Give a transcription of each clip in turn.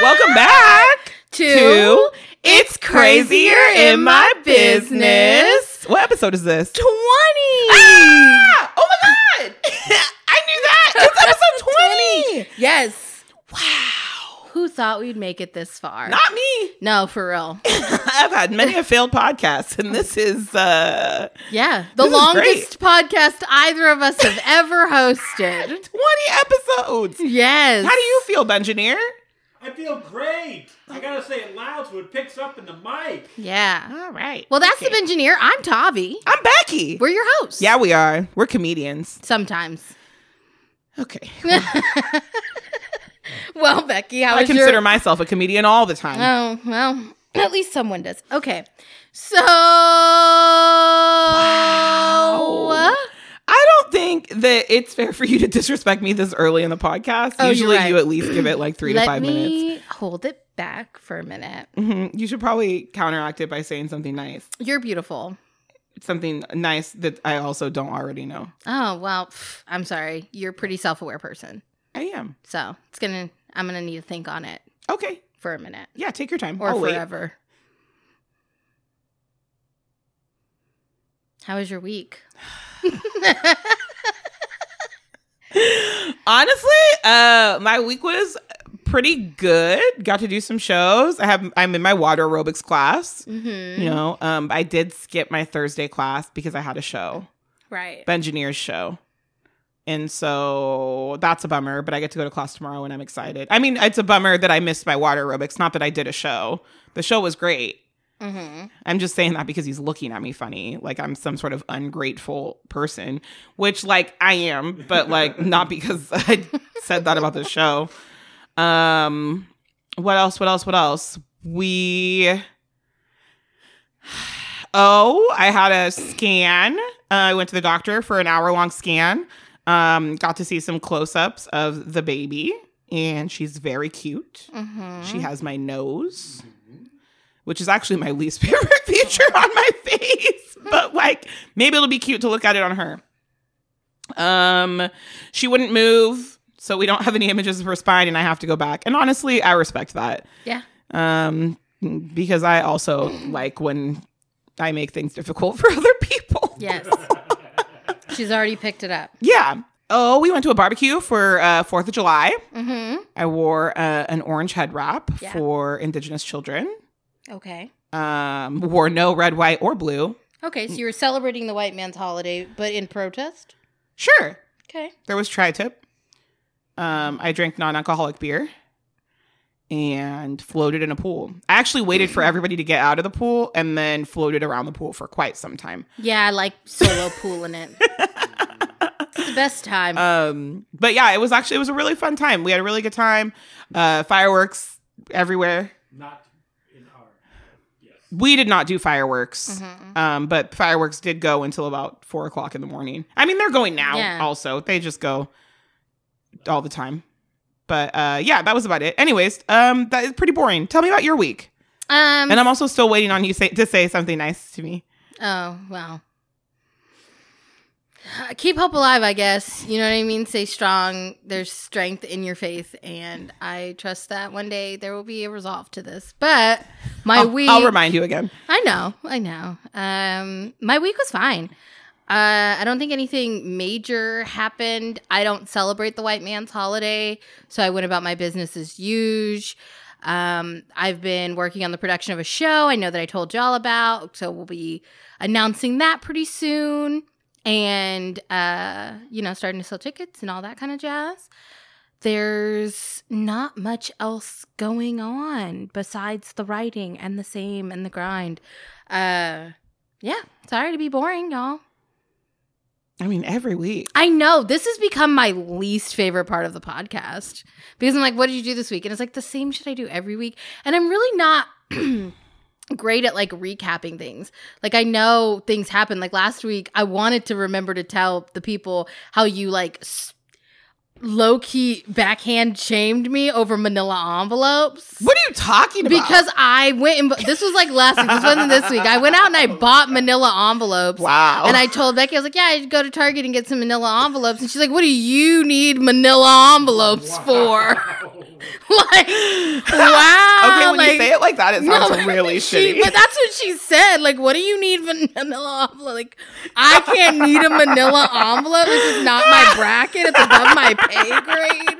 Welcome back to, to It's Crazier in My Business. What episode is this? 20. Ah! Oh my god! I knew that. It's episode 20. Yes. Wow. Who thought we'd make it this far? Not me. no, for real. I've had many a failed podcast, and this is uh Yeah. The longest podcast either of us have ever hosted. 20 episodes. Yes. How do you feel, Benjineer? I feel great. I gotta say it loud so it picks up in the mic. Yeah. All right. Well, that's Okay. the engineer. I'm Tavi. I'm Becky. We're your hosts. yeah, we are. We're comedians. Sometimes. Okay. Well, Becky, how I consider your... myself a comedian all the time. Oh, well, at least someone does. Okay. So. I don't think that it's fair for you to disrespect me this early in the podcast. Oh, Usually, right. you at least give it like three to Let five minutes. me hold it back for a minute. hmm You should probably counteract it by saying something nice. You're beautiful. Something nice that I also don't already know. Oh, well, pff, I'm sorry. You're a pretty self aware person. I am. So it's to, I'm going to need to think on it Okay. for a minute Yeah, take your time. or I'll wait. forever. How was your week? Honestly, uh, my week was pretty good. Got to do some shows. I have I'm in my water aerobics class. Mm-hmm. You know, um, I did skip my Thursday class because I had a show, Right. Benjineer's show. And so that's a bummer, but I get to go to class tomorrow and I'm excited. I mean, it's a bummer that I missed my water aerobics, not that I did a show. The show was great. Mm-hmm. I'm just saying that because he's looking at me funny, like I'm some sort of ungrateful person, which like I am, but like not because I said that about the show. Um what else? What else? What else? We Oh, I had a scan. Uh, I went to the doctor for an hour long scan. Um, got to see some close ups of the baby, and she's very cute. Mm-hmm. She has my nose, which is actually my least favorite feature on my face. But like, maybe it'll be cute to look at it on her. Um, she wouldn't move, so we don't have any images of her spine, and I have to go back. And honestly, I respect that. Yeah. Um, because I also like when I make things difficult for other people. Yes. She's already picked it up. Yeah. Oh, we went to a barbecue for uh, Fourth of July. Mm-hmm. I wore uh, an orange head wrap Yeah. for Indigenous children. Okay. um, wore no red, white, or blue. Okay, so you were celebrating the white man's holiday, but in protest? Sure, Okay. there was tri-tip. Um, I drank non-alcoholic beer and floated in a pool. I actually waited for everybody to get out of the pool and then floated around the pool for quite some time. Yeah, I like solo pooling it. it's the best time. Um, but yeah, it was actually it was a really fun time. We had a really good time. Uh, fireworks everywhere. Not in our. Yes. We did not do fireworks, Mm-hmm. um, but fireworks did go until about four o'clock in the morning. I mean, they're going now. Yeah. Also, they just go all the time. But uh, yeah, that was about it. Anyways, um, that is pretty boring. Tell me about your week. um. And I'm also still waiting on you say, to say something nice to me. oh well. Keep hope alive, I guess. You know what I mean. Stay strong. There's strength in your faith, and I trust that one day there will be a resolve to this. But my I'll, week, I'll remind you again. I know, I know. Um, my week was fine. Uh, I don't think anything major happened. I don't celebrate the white man's holiday, so I went about my business as usual. Um, I've been working on the production of a show. I know that I told y'all about, so we'll be announcing that pretty soon, and uh, you know, starting to sell tickets and all that kind of jazz. There's not much else going on besides the writing and the same and the grind. Uh, yeah, sorry to be boring, y'all. I mean, every week. I know this has become my least favorite part of the podcast because I'm like, what did you do this week? And it's like the same shit I do every week. And I'm really not great at like recapping things. Like, I know things happen. Like last week, I wanted to remember to tell the people how you like s- low key backhand shamed me over manila envelopes. What are you talking about? Because I went and this was like last week. This wasn't this week. I went out and I bought Manila envelopes. wow. And I told Becky, I was like, "Yeah, I'd go to Target and get some Manila envelopes." And she's like, "What do you need Manila envelopes for?" like, wow. Okay, when like, you say it like that, it sounds no, really she- shitty. But that's what she said. Like, what do you need vanilla envelope? Like, I can't need a manila envelope. This is not my bracket. It's above my pay grade.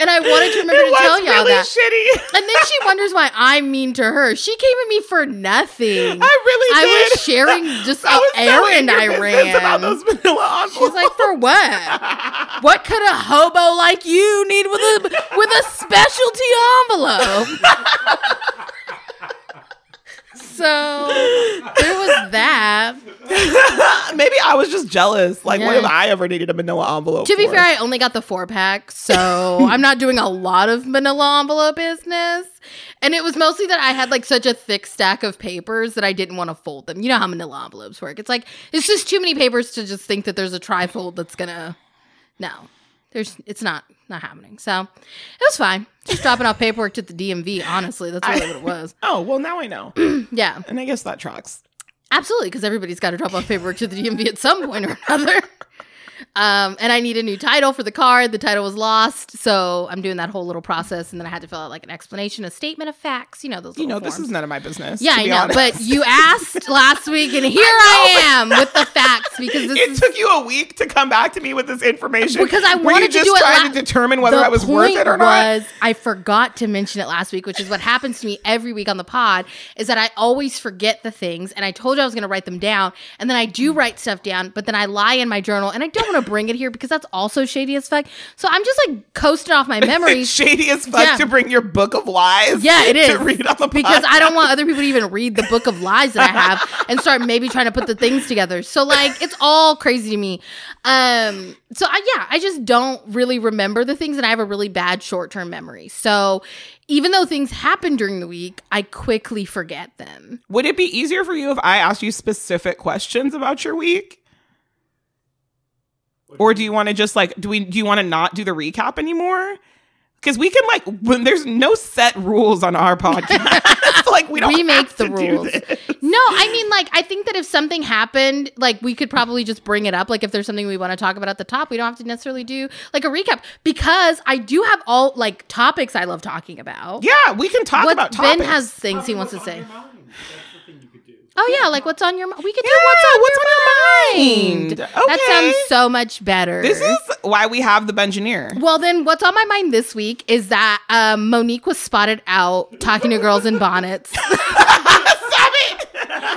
And I wanted to remember it to tell y'all really that. shitty. And then she wonders why I'm mean to her. She came at me for nothing. I really I did. was sharing just an errand I business about ran. those vanilla envelopes. She's like, for what? What could a hobo like you need with a with a specialty envelope? so there was that. Maybe I was just jealous. Like, what Yeah. if I ever needed a manila envelope? To be for? fair, I only got the four pack, so I'm not doing a lot of manila envelope business. And it was mostly that I had like such a thick stack of papers that I didn't want to fold them. You know how manila envelopes work. It's like it's just too many papers to just think that there's a trifold that's gonna No. There's it's not not happening. So it was fine. Just dropping off paperwork to the DMV, honestly. That's really what it was. oh well, now I know, Yeah. and I guess that tracks. Absolutely, because everybody's got to drop off paperwork to the DMV at some point or another. Um, and I need a new title for the card. The title was lost, so I'm doing that whole little process, and then I had to fill out like an explanation, a statement of facts. You know those. You know, little this is none of my business. Yeah, I know, honest. but you asked last week, and here I, am with the facts because this it is took you a week to come back to me with this information Because I wanted to do it trying la- to determine whether the I was worth it or not. was, I forgot to mention it last week, which is what happens to me every week on the pod. Is that I always forget the things, and I told you I was going to write them down, and then I do write stuff down, but then I lie in my journal, and I don't want to bring it here because that's also shady as fuck. So I'm just like coasting off my memories. Shady as fuck Yeah. to bring your book of lies. Yeah, it is. To read on the because. I don't want other people to even read the book of lies that I have and start maybe trying to put the things together. So like it's all crazy to me. Um so I yeah, I just don't really remember the things and I have a really bad short-term memory. So even though things happen during the week, I quickly forget them. Would it be easier for you if I asked you specific questions about your week? Or do you want to just like do we do you want to not do the recap anymore? Because we can like when there's no set rules on our podcast. like we don't we make have the to rules. No, I mean like I think that if something happened, like we could probably just bring it up. Like if there's something we want to talk about at the top, we don't have to necessarily do like a recap because I do have all like topics I love talking about. Yeah, we can talk What about Ben topics. has things he wants to on say. Oh yeah, like what's on your mind? We could do Yeah, what's on what's your on your mind. mind? That sounds so much better. This is why we have the Bengineer. well, then, what's on my mind this week is that um, Mo'Nique was spotted out talking to girls in bonnets.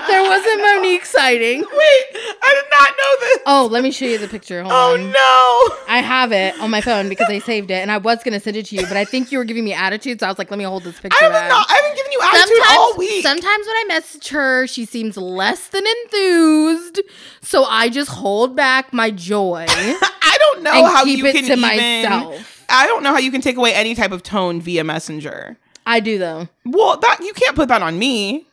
There was a Mo'Nique sighting. Wait, I did not know this. Oh, let me show you the picture. Hold Oh on. no! I have it on my phone because I saved it, and I was gonna send it to you, but I think you were giving me attitude, so I was like, "Let me hold this picture." I haven't, not, I haven't given you attitude all week. sometimes when I message her, she seems less than enthused, so I just hold back my joy I don't know how keep you it can to even, myself. I don't know how you can take away any type of tone via Messenger. I do though. Well, that you can't put that on me.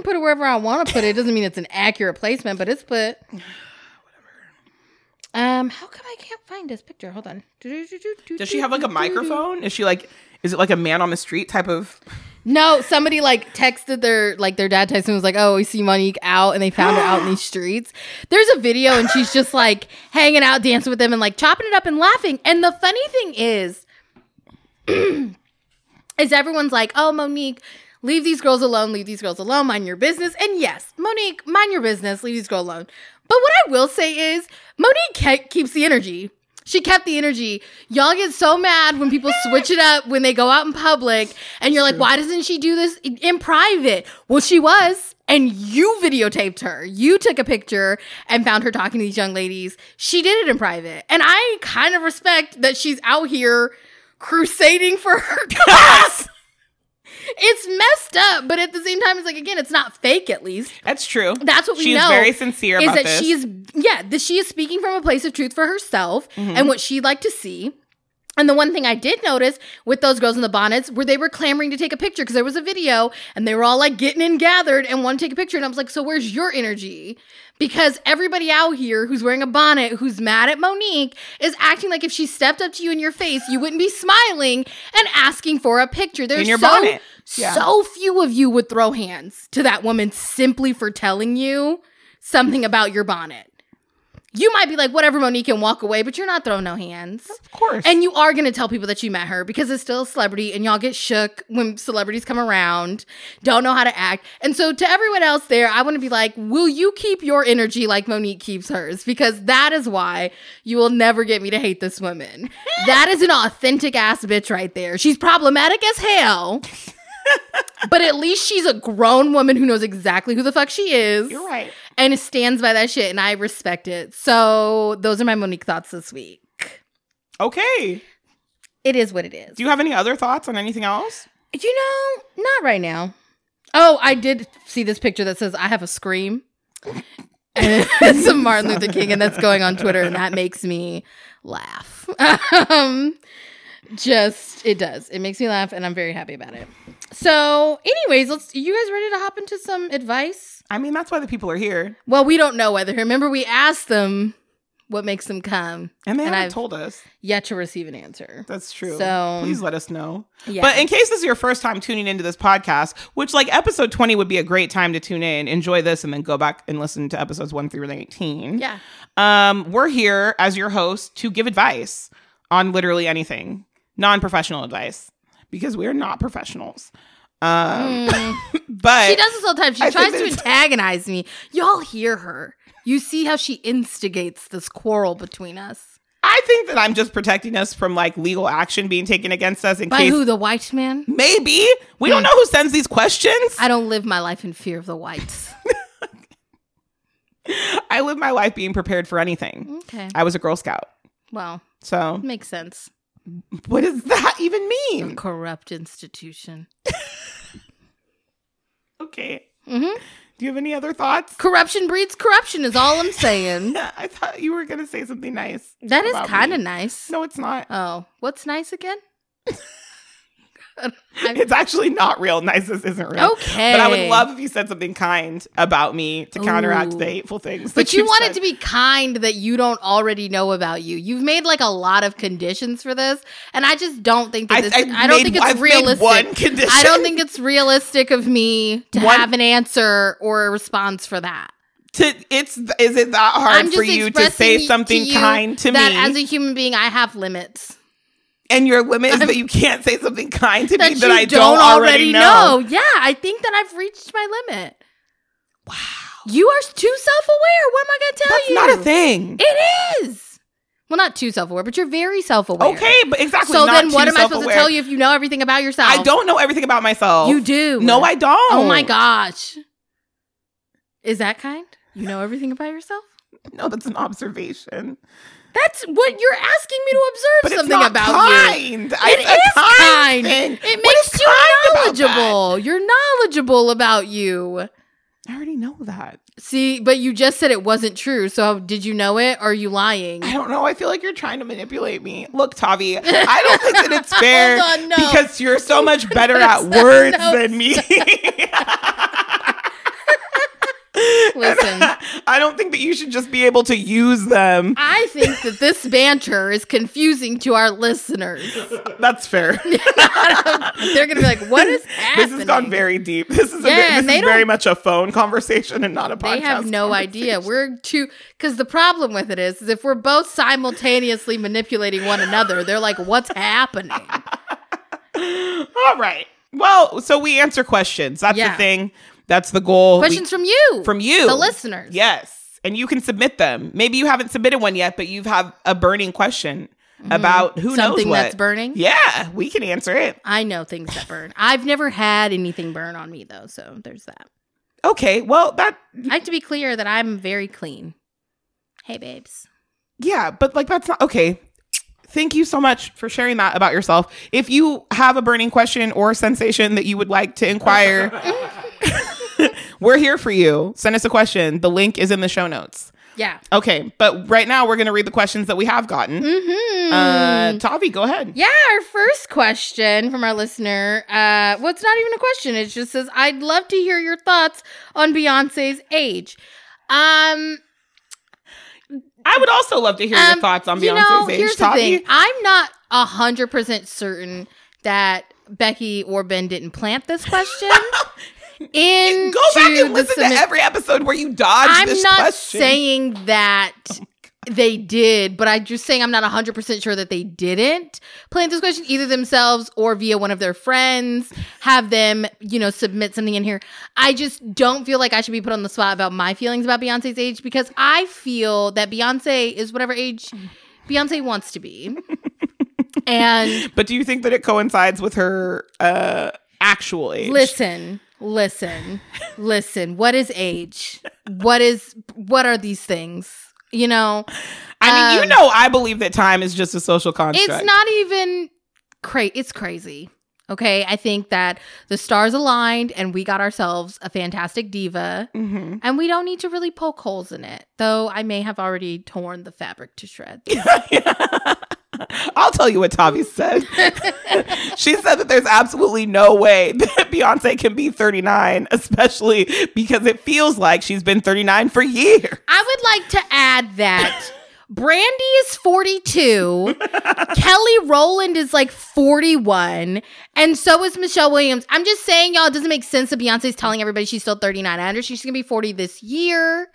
Can put it wherever I want to put it. It doesn't mean it's an accurate placement, but it's put. Um, how come I can't find this picture? Hold on. Does she have like a microphone? Is she like is it like a man on the street type of No, somebody like texted their like their dad texted and was like, "Oh, we see Mo'Nique out," and they found her out in these streets. There's a video and she's just like hanging out, dancing with them, and like chopping it up and laughing. And the funny thing is, is everyone's like, "Oh, Mo'Nique." Leave these girls alone. Leave these girls alone. Mind your business. And yes, Mo'Nique, mind your business. Leave these girls alone. But what I will say is, Mo'Nique ke- keeps the energy. She kept the energy. Y'all get so mad when people switch it up when they go out in public, and you're like, why doesn't she do this in- in private? Well, she was, and you videotaped her. You took a picture and found her talking to these young ladies. She did it in private. And I kind of respect that she's out here crusading for her cause. It's messed up, but at the same time, it's like, again, it's not fake at least. That's true. That's what we She's know. very sincere is about that this. she is yeah that she is speaking from a place of truth for herself Mm-hmm. and what she'd like to see and the one thing I did notice with those girls in the bonnets where they were clamoring to take a picture because there was a video and they were all like getting in gathered and want to take a picture. And I was like, so where's your energy? Because everybody out here who's wearing a bonnet, who's mad at Mo'Nique, is acting like if she stepped up to you in your face, you wouldn't be smiling and asking for a picture. There's In your so, bonnet. Yeah. so few of you would throw hands to that woman simply for telling you something about your bonnet. You might be like, whatever, Mo'Nique, and walk away, but you're not throwing no hands. Of course. And you are going to tell people that you met her because it's still a celebrity and y'all get shook when celebrities come around, don't know how to act. And so, to everyone else there, I want to be like, will you keep your energy like Mo'Nique keeps hers? Because that is why you will never get me to hate this woman. that is an authentic ass bitch right there. She's problematic as hell. but at least she's a grown woman who knows exactly who the fuck she is You're right. And it stands by that shit, and I respect it. So those are my Mo'Nique thoughts this week. Okay. It is what it is. Do you have any other thoughts on anything else? You know, not right now. Oh, I did see this picture that says I have a scream. And it's a Martin Luther King, and that's going on Twitter, and that makes me laugh. um, just it does. It makes me laugh, and I'm very happy about it. So, anyways, let's. You guys ready to hop into some advice? I mean, that's why the people are here. Well, we don't know whether. Remember, we asked them what makes them come, And they And haven't I've- told us. yet to receive an answer. That's true. So- please let us know. Yeah. But in case this is your first time tuning into this podcast, which like episode 20 would be a great time to tune in, enjoy this, and then go back and listen to episodes 1 through 18. yeah. Um, we're here as your host to give advice on literally anything, non-professional advice, because we're not professionals. Um, but She does this all the time. She I tries to antagonize me. Y'all hear her. You see how she instigates this quarrel between us. I think that I'm just protecting us from like legal action being taken against us in By case who? The white man? maybe we don't know who sends these questions. I don't live my life in fear of the whites. I live my life being prepared for anything. Okay. I was a Girl Scout. Well, So, makes sense. What does that even mean? Corrupt institution. Okay. hmm Do you have any other thoughts? Corruption breeds corruption, is all I'm saying. I thought you were going to say something nice. That is kind of nice. No, it's not. Oh, what's nice again? It's actually not real. Nice this isn't real. Okay. But I would love if you said something kind about me to counteract Ooh. the hateful things. But you want said. it to be kind that you don't already know about you. You've made like a lot of conditions for this, and I just don't think that this. I I, don't made- think it's I've realistic. one condition. I don't think it's realistic of me to One- have an answer or a response for that. to it's is it that hard for you to say to something you kind to that me That as a human being, I have limits and your limit is that you can't say something kind to that me that I don't, don't, already know. Yeah, I think that I've reached my limit. Wow, you are too self-aware. What am I going to tell That's you? That's not a thing. It is. Well, not too self-aware, but you're very self-aware. Okay, but exactly. So then, what am I supposed to tell you if you know everything about yourself? I don't know everything about myself. You do. No, I don't. Oh my gosh. Is that kind? You know everything about yourself? No, that's an observation. That's what you're asking me to observe But something about you. kind. I- It is kind. thing. It makes you kind knowledgeable. You're knowledgeable about you. I already know that. See, but you just said it wasn't true. So did you know it? Are you lying? I don't know. I feel like you're trying to manipulate me. Look, Tavi, I don't think that it's fair on, no. because you're so much better at words no, than me. Listen, I don't think that you should just be able to use them. I think that this banter is confusing to our listeners. That's fair. They're gonna be like, "What is happening?" this has gone very deep. This is, a, Yeah, this and they is very much a phone conversation and not a podcast. They have no idea. We're too because the problem with it is, is if we're both simultaneously manipulating one another, they're like, "What's happening?" All right. Well, so we answer questions. That's Yeah. the thing. That's the goal. We- Questions from you, from you, the listeners. Yes, and you can submit them. Maybe you haven't submitted one yet, but you have a burning question about who Mm-hmm. something knows what. that's burning. Yeah, we can answer it. I know things that burn. I've never had anything burn on me though, so there's that. Okay. Well, that I like to be clear that I'm very clean. Hey, babes. yeah, but like that's not okay. Thank you so much for sharing that about yourself. If you have a burning question or sensation that you would like to inquire, we're here for you. Send us a question. The link is in the show notes. Yeah. Okay, but right now we're going to read the questions that we have gotten. Mm-hmm. Uh, Tavi, go ahead. Yeah, our first question from our listener. Uh, well, it's not even a question. It just says, "I'd love to hear your thoughts on Beyonce's age." Um, I would also love to hear your um, thoughts on you Beyonce's know, age, here's Tavi. the thing. I'm not a hundred percent certain that Becky or Ben didn't plant this question. In Go back and listen to every episode where you dodge I'm this not question. saying that they did, but I'm just saying I'm not 100% sure that they didn't plant this question either themselves or via one of their friends, have them, you know, submit something in here. I just don't feel like I should be put on the spot about my feelings about Beyonce's age because I feel that Beyonce is whatever age Beyonce wants to be. and But do you think that it coincides with her uh actual age? listen, listen, listen. What is age? What is what are these things? You know, I mean, you um, know, I believe that time is just a social construct. it's not even crazy. It's crazy. Okay, I think that the stars aligned and we got ourselves a fantastic diva, hmm and we don't need to really poke holes in it. Though I may have already torn the fabric to shreds. I'll tell you what Tavi said. she said that there's absolutely no way that Beyonce can be 39, especially because it feels like she's been 39 for years. I would like to add that Brandy is 42, Kelly Rowland is like 41, and so is Michelle Williams. I'm just saying, y'all, it doesn't make sense that Beyonce's telling everybody she's still 39. I understand she's gonna be 40 this year.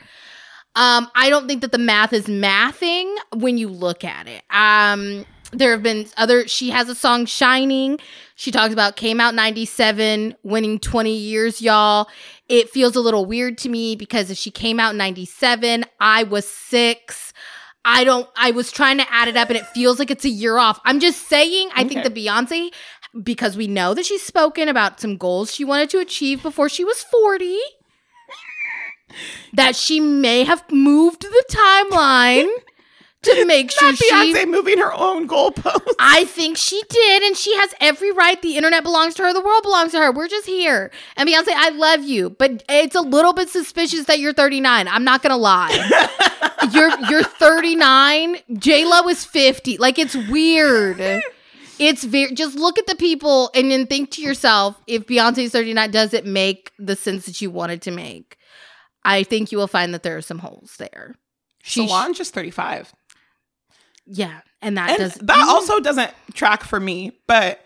Um, I don't think that the math is mathing when you look at it. Um, there have been other, she has a song, Shining. She talks about came out 97, winning 20 years, y'all. It feels a little weird to me because if she came out 97, I was six. I don't, I was trying to add it up and it feels like it's a year off. I'm just saying, I think the Beyonce, because we know that she's spoken about some goals she wanted to achieve before she was 40 that she may have moved the timeline to make sure Not she Beyonce moving her own goalposts. I think she did, and she has every right. The internet belongs to her. The world belongs to her. We're just here. And Beyonce, I love you, but it's a little bit suspicious that you're 39. I'm not gonna lie. you're you're 39. J Lo is 50. Like it's weird. It's very. Just look at the people and then think to yourself: if Beyonce's 39, does it make the sense that you wanted to make? I think you will find that there are some holes there. She- Solange is 35. Yeah, and that And does that also doesn't track for me, but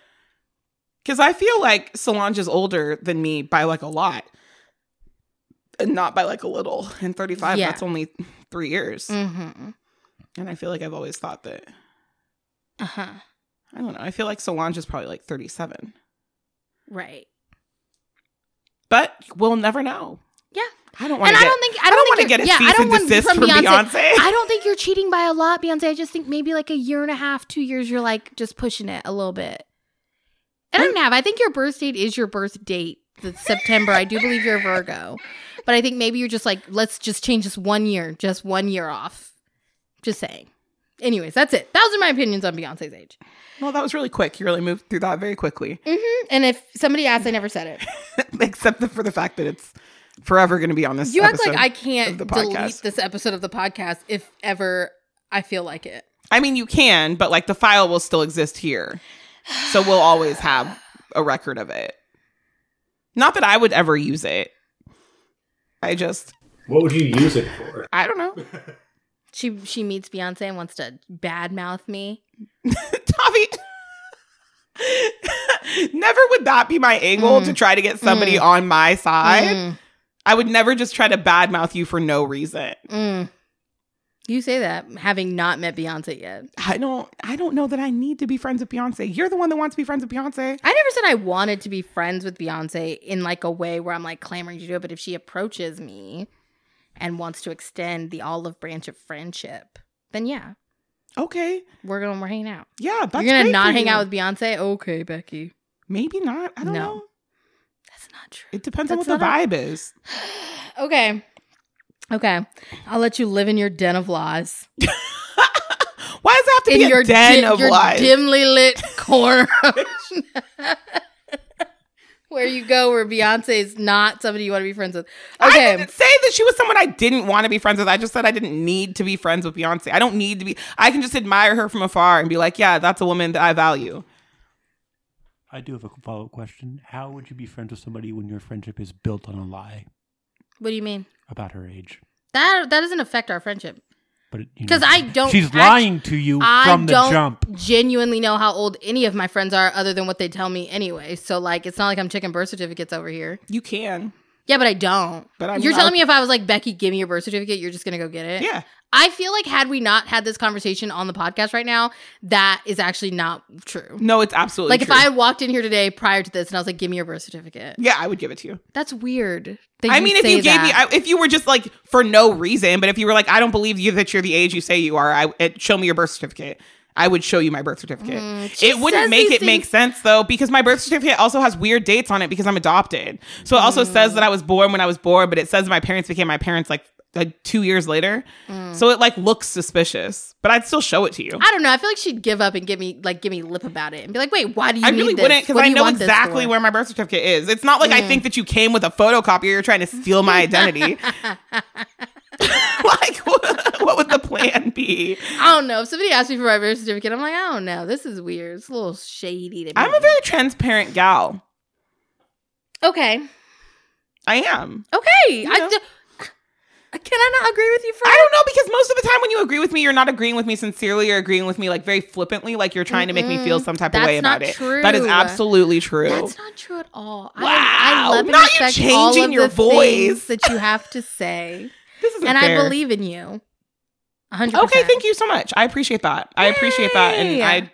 because I feel like Solange is older than me by like a lot. And not by like a little. And 35, Yeah. that's only three years. Mm-hmm. And I feel like I've always thought that, Uh huh. I don't know, I feel like Solange is probably like 37. Right. But we'll never know. Yeah. I don't want And to I get, don't think I I don't, don't want to get a yeah, I cease don't and desist from from Beyonce. Beyonce. I don't think you're cheating by a lot, Beyonce. I just think maybe like a year and a half, two years, you're like just pushing it a little bit. And I don't have. I think your birth date is your birth date. The September. I do believe you're a Virgo, but I think maybe you're just like, let's just change this one year, just one year off. Just saying. Anyways, that's it. Those are my opinions on Beyonce's age. Well, that was really quick. You really moved through that very quickly. hmm And if somebody asked, I never said it. Except for the fact that it's forever going to be on this You act like I can't of delete this episode of the podcast if ever I feel like it. I mean, you can, but like the file will still exist here. So we'll always have a record of it. Not that I would ever use it. I just, What would you use it for? I don't know. She she meets Beyonce and wants to badmouth me. Tavi. never would that be my angle Mm. to try to get somebody on my side. Mm, I would never just try to badmouth you for no reason. mm. You say that having not met Beyonce yet. I don't I don't know that I need to be friends with Beyonce. You're the one that wants to be friends with Beyonce. I never said I wanted to be friends with Beyonce in like a way where I'm like clamoring to do it, but if she approaches me and wants to extend the olive branch of friendship, then yeah, Okay. we're gonna we're hanging out. Yeah, You're gonna not hang you. out with Beyonce? Okay, Becky. Maybe not. I don't No. know. That's not true. It depends on what the vibe is. Okay. Okay. I'll let you live in your den of lies. Why does it have to in be your a den di- of your lies? dimly lit corner where you go where Beyonce is not somebody you want to be friends with. I Okay. didn't say that she was someone I didn't want to be friends with. I just said I didn't need to be friends with Beyonce. I don't need to be. I can just admire her from afar and be like, yeah, that's a woman that I value. I do have a follow up question. How would you be friends with somebody when your friendship is built on a lie What do you mean? about her age? That that doesn't affect our friendship. But it- you 'Cause know, I don't She's act- lying to you I from the don't jump. genuinely know how old any of my friends are other than what they tell me anyway. So like it's not like I'm checking birth certificates over here. You can. Yeah, but I don't. But I you're telling I'll- me if I was like Becky, give me your birth certificate, you're just gonna go get it. Yeah. I feel like had we not had this conversation on the podcast right now, that is actually not true. No, it's absolutely Like if. I had walked in here today prior to this and I was like, "Give me your birth certificate," Yeah, I would give it to you. that's weird. that I mean, if you gave me. I, if you were just like for no reason, but if you were like, I don't believe you that you're the age you say you are, I it, show me your birth certificate. I would show you my birth certificate. Mm, it wouldn't make it make sense though, because my birth certificate also has weird dates on it because I'm adopted. So it also says Mm. that I was born when I was born, but it says my parents became my parents like like two years later. Mm. So it like looks suspicious, but I'd still show it to you. I don't know. I feel like she'd give up and give me like give me lip about it and be like, "Wait, why do you I really this? wouldn't because I know exactly? Mm. where my birth certificate is. It's not like I think that you came with a photocopier. You're trying to steal my identity. like, what, what would the plan be? I don't know. If somebody asked me for my birth certificate, I'm like, I don't know. This is weird. It's a little shady to me. I'm a very transparent gal. okay. I am. Okay. I know. d- can I not agree with you, for I don't know because most of the time when you agree with me, you're not agreeing with me sincerely. You're agreeing with me like very flippantly, like you're trying to make me feel some type That's of way not about it. That is absolutely true. That's not true at all. I, Wow. I love and Now you're all changing your the voice. that you have to say, this is and I believe in you. 100%. Okay, thank you so much. I appreciate that. I appreciate that, and I.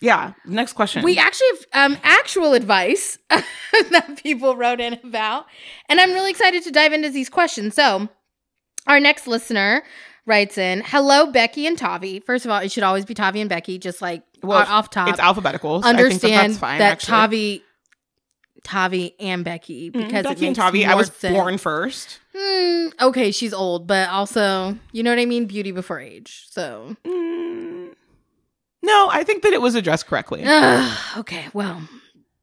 Yeah. Next question. We actually have um, actual advice that people wrote in about, and I'm really excited to dive into these questions. So, our next listener writes in, "Hello, Becky and Tavi. First of all, it should always be Tavi and Becky, just like Well, off top. it's alphabetical. so I think that Understand that's fine. that actually. Tavi, Tavi and Becky Mm, because it Becky and Tavi. I was sense. born first. Hmm, okay, she's old, but also, you know what I mean? Beauty before age. So, Mm, no, I think that it was addressed correctly. Okay, well,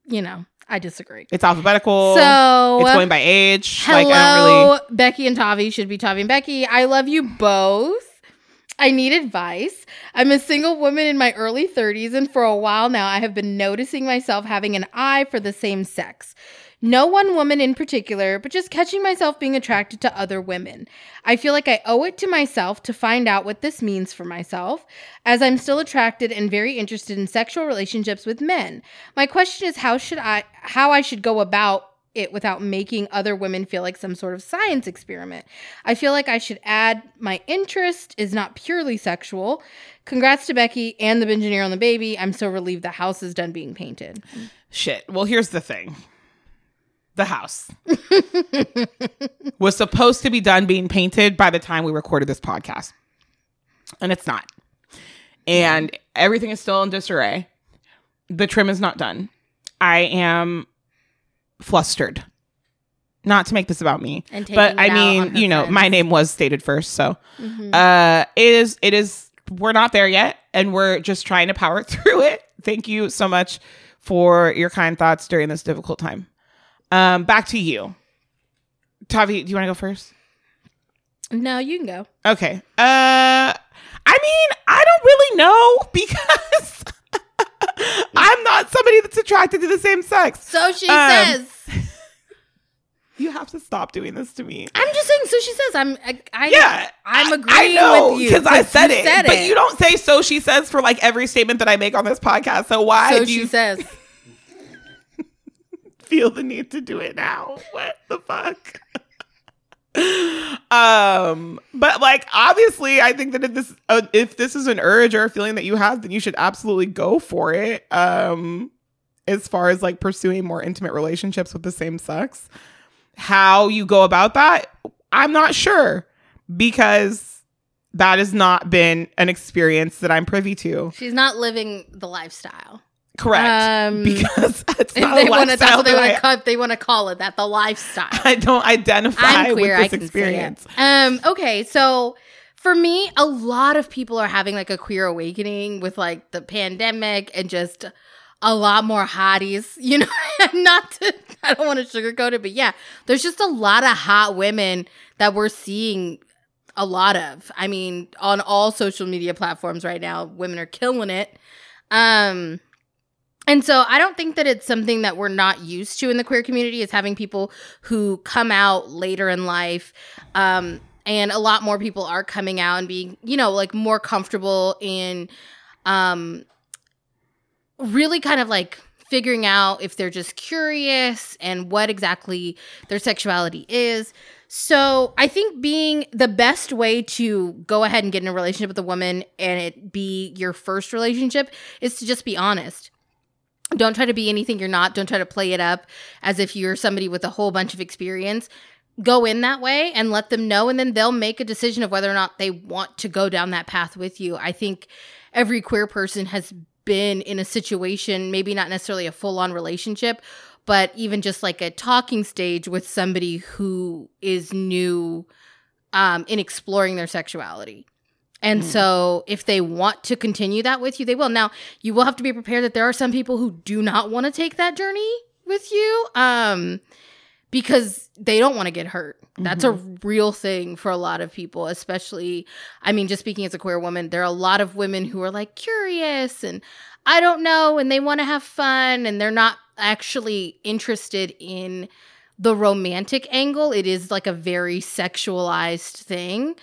you know, I disagree. It's alphabetical. So, it's going by age. hello, Like I don't really. Becky and Tavi should be Tavi and Becky. I love you both. I need advice. I'm a single woman in my early 30s, and for a while now, I have been noticing myself having an eye for the same sex. No one woman in particular, but just catching myself being attracted to other women. I feel like I owe it to myself to find out what this means for myself, as I'm still attracted and very interested in sexual relationships with men. My question is how should I how I should go about it without making other women feel like some sort of science experiment. I feel like I should add my interest is not purely sexual. Congrats to Becky and the engineer on the baby. I'm so relieved the house is done being painted. Shit. Well, here's the thing. The house was supposed to be done being painted by the time we recorded this podcast. And it's not. And everything is still in disarray. The trim is not done. I am flustered. Not to make this about me. And but I mean, you know, my name was stated first, so Mhm. uh it is it is we're not there yet and we're just trying to power through it thank you so much for your kind thoughts during this difficult time um back to you tavi do you want to go first No, you can go. okay uh i mean i don't really know because i'm not somebody that's attracted to the same sex So she Um, says. you have to stop doing this to me I'm just saying. So she says. I'm. I. I yeah, I'm agreeing I know, with you because I said it, said but it. you don't say so. She says for like every statement that I make on this podcast. So why So do she you says. feel the need to do it now? What the fuck? Um, but like obviously, I think that if this uh, if this is an urge or a feeling that you have, then you should absolutely go for it. Um, as far as like pursuing more intimate relationships with the same sex, how you go about that, I'm not sure because that has not been an experience that I'm privy to. She's not living the lifestyle. Correct. Um, because it's not they want to, that's what they want to call. They want to call it that. The lifestyle. I don't identify I'm queer. With this experience. Um. Okay. So for me, a lot of people are having like a queer awakening with like the pandemic and just a lot more hotties. You know, not to. I don't want to sugarcoat it, but yeah, there's just a lot of hot women that we're seeing. A lot of. I mean, on all social media platforms right now, women are killing it. Um. And so I don't think that it's something that we're not used to in the queer community is having people who come out later in life. Um, and a lot more people are coming out and being, you know, like more comfortable in um really kind of like figuring out if they're just curious and what exactly their sexuality is. So I think being the best way to go ahead and get in a relationship with a woman and it be your first relationship is to just be honest. Don't try to be anything you're not. Don't try to play it up as if you're somebody with a whole bunch of experience. Go in that way and let them know, and then they'll make a decision of whether or not they want to go down that path with you. I think every queer person has been in a situation, maybe not necessarily a full on relationship, but even just like a talking stage with somebody who is new um, in exploring their sexuality. And Mm. so, if they want to continue that with you, they will. Now, you will have to be prepared that there are some people who do not want to take that journey with you um, because they don't want to get hurt. That's a real thing for a lot of people, especially, I mean, just speaking as a queer woman, there are a lot of women who are like curious and I don't know, and they want to have fun, and they're not actually interested in the romantic angle. It is like a very sexualized thing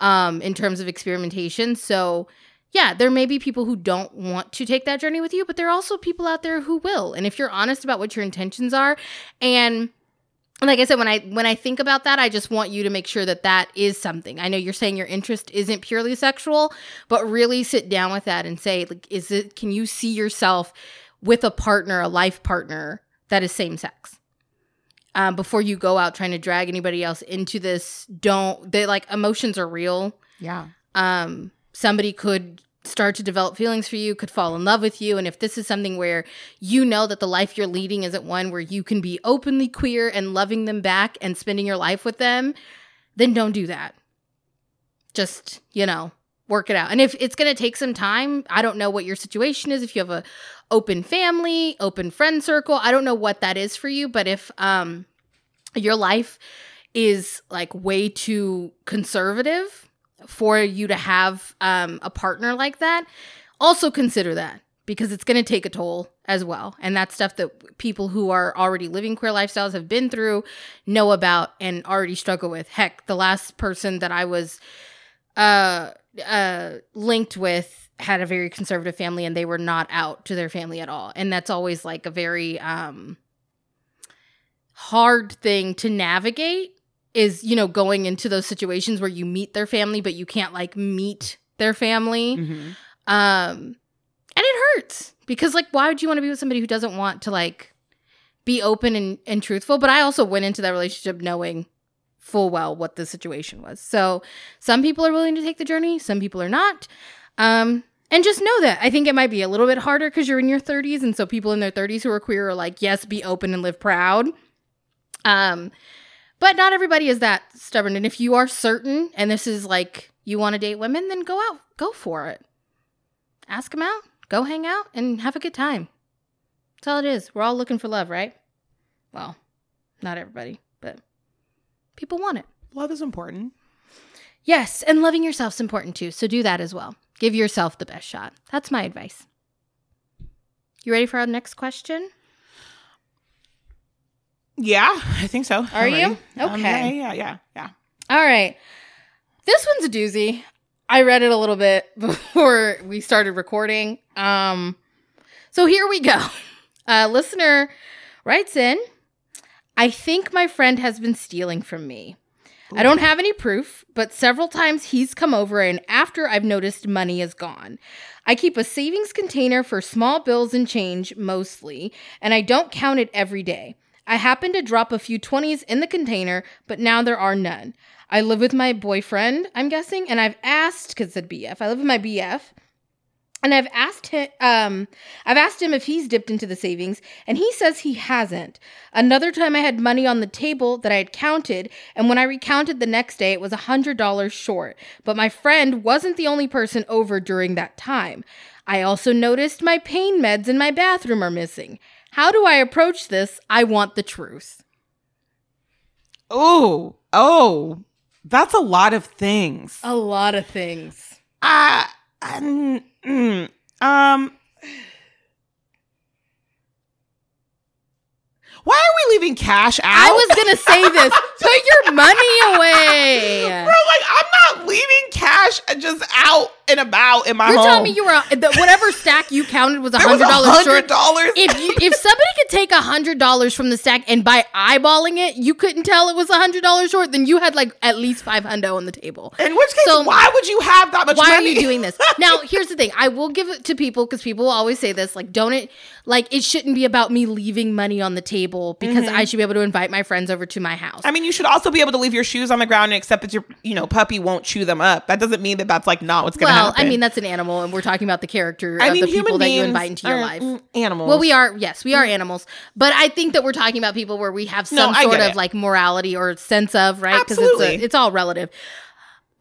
um, in terms of experimentation. So, yeah, there may be people who don't want to take that journey with you, but there are also people out there who will. And if you're honest about what your intentions are, and like I said, when I when I think about that, I just want you to make sure that that is something. I know you're saying your interest isn't purely sexual, but really sit down with that and say, like, is it? Can you see yourself with a partner, a life partner that is same sex? Um, before you go out trying to drag anybody else into this, don't they like emotions are real? Yeah. um, somebody could start to develop feelings for you, could fall in love with you. And if this is something where you know that the life you're leading isn't one where you can be openly queer and loving them back and spending your life with them, then don't do that. Just, you know, work it out. And if it's going to take some time, I don't know what your situation is. If you have a open family, open friend circle, I don't know what that is for you, but if um your life is like way too conservative for you to have um, a partner like that, also consider that because it's going to take a toll as well. And that's stuff that people who are already living queer lifestyles have been through, know about, and already struggle with. Heck, the last person that I was uh, uh, linked with had a very conservative family and they were not out to their family at all. And that's always like a very um, hard thing to navigate is you know going into those situations where you meet their family but you can't like meet their family Mm-hmm. um and it hurts because like why would you want to be with somebody who doesn't want to like be open and, and truthful but i also went into that relationship knowing full well what the situation was so some people are willing to take the journey some people are not um and just know that i think it might be a little bit harder because you're in your 30s and so people in their 30s who are queer are like yes be open and live proud um but not everybody is that stubborn. And if you are certain and this is like you want to date women, then go out, go for it. Ask them out, go hang out, and have a good time. That's all it is. We're all looking for love, right? Well, not everybody, but people want it. Love is important. Yes, and loving yourself's important too. So do that as well. Give yourself the best shot. That's my advice. You ready for our next question? Yeah, I think so. Are I'm you? ready. Um, Okay. yeah, yeah, yeah, yeah. All right. This one's a doozy. I read it a little bit before we started recording. Um so here we go. A listener writes in, I think my friend has been stealing from me. I don't have any proof, but several times he's come over and after I've noticed money is gone. I keep a savings container for small bills and change mostly, and I don't count it every day. I happen to drop a few 20s in the container, but now there are none. I live with my boyfriend, I'm guessing, and I've asked because it's a BF. I live with my BF. And I've asked him um I've asked him if he's dipped into the savings and he says he hasn't. Another time I had money on the table that I had counted and when I recounted the next day it was a $100 short. But my friend wasn't the only person over during that time. I also noticed my pain meds in my bathroom are missing. How do I approach this? I want the truth. Oh, oh, that's a lot of things. A lot of things. Uh, um, um, why are we leaving cash out? I was gonna say this. Put your money away. Bro, like I'm not leaving cash just out and about in my You're home. telling me you were the, whatever stack you counted was a hundred dollars short. $100. If you if somebody could take a hundred dollars from the stack and by eyeballing it, you couldn't tell it was a hundred dollars short, then you had like at least five hundo on the table. in which case, So- why would you have that much money? Why money? are you doing this? Now, here's the thing. I will give it to people because people will always say this, like, don't it like it shouldn't be about me leaving money on the table because Mm-hmm. I should be able to invite my friends over to my house. I mean, you should also be able to leave your shoes on the ground and accept that your, you know, puppy won't chew them up. That doesn't mean that that's like not what's going to well, happen. I mean that's an animal, and we're talking about the character I of mean, the people that you invite into your life. mm, Animals. Well, we are yes, we are animals, but I think that we're talking about people where we have some I sort of it. like morality or sense of right because Absolutely. it's a, it's all relative.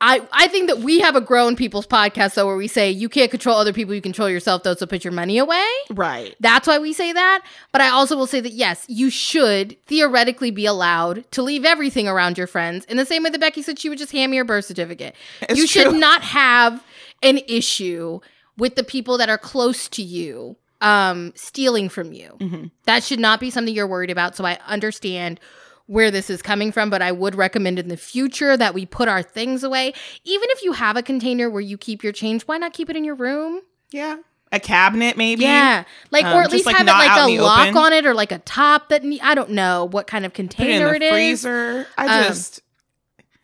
I I think that we have a grown people's podcast though where we say you can't control other people, you control yourself though, so put your money away. right. That's why we say that. But I also will say that yes, you should theoretically be allowed to leave everything around your friends in the same way that Becky said she would just hand me her birth certificate. It's you should true. not have an issue with the people that are close to you um stealing from you. Mm-hmm. That should not be something you're worried about. So I understand where this is coming from, but I would recommend in the future that we put our things away. Even if you have a container where you keep your change, why not keep it in your room? Yeah. A cabinet, maybe. Yeah, like Um, or at least like, have it like a lock open. on it or like a top that ne- I don't know what kind of Put it in container the it is. freezer. I Um, just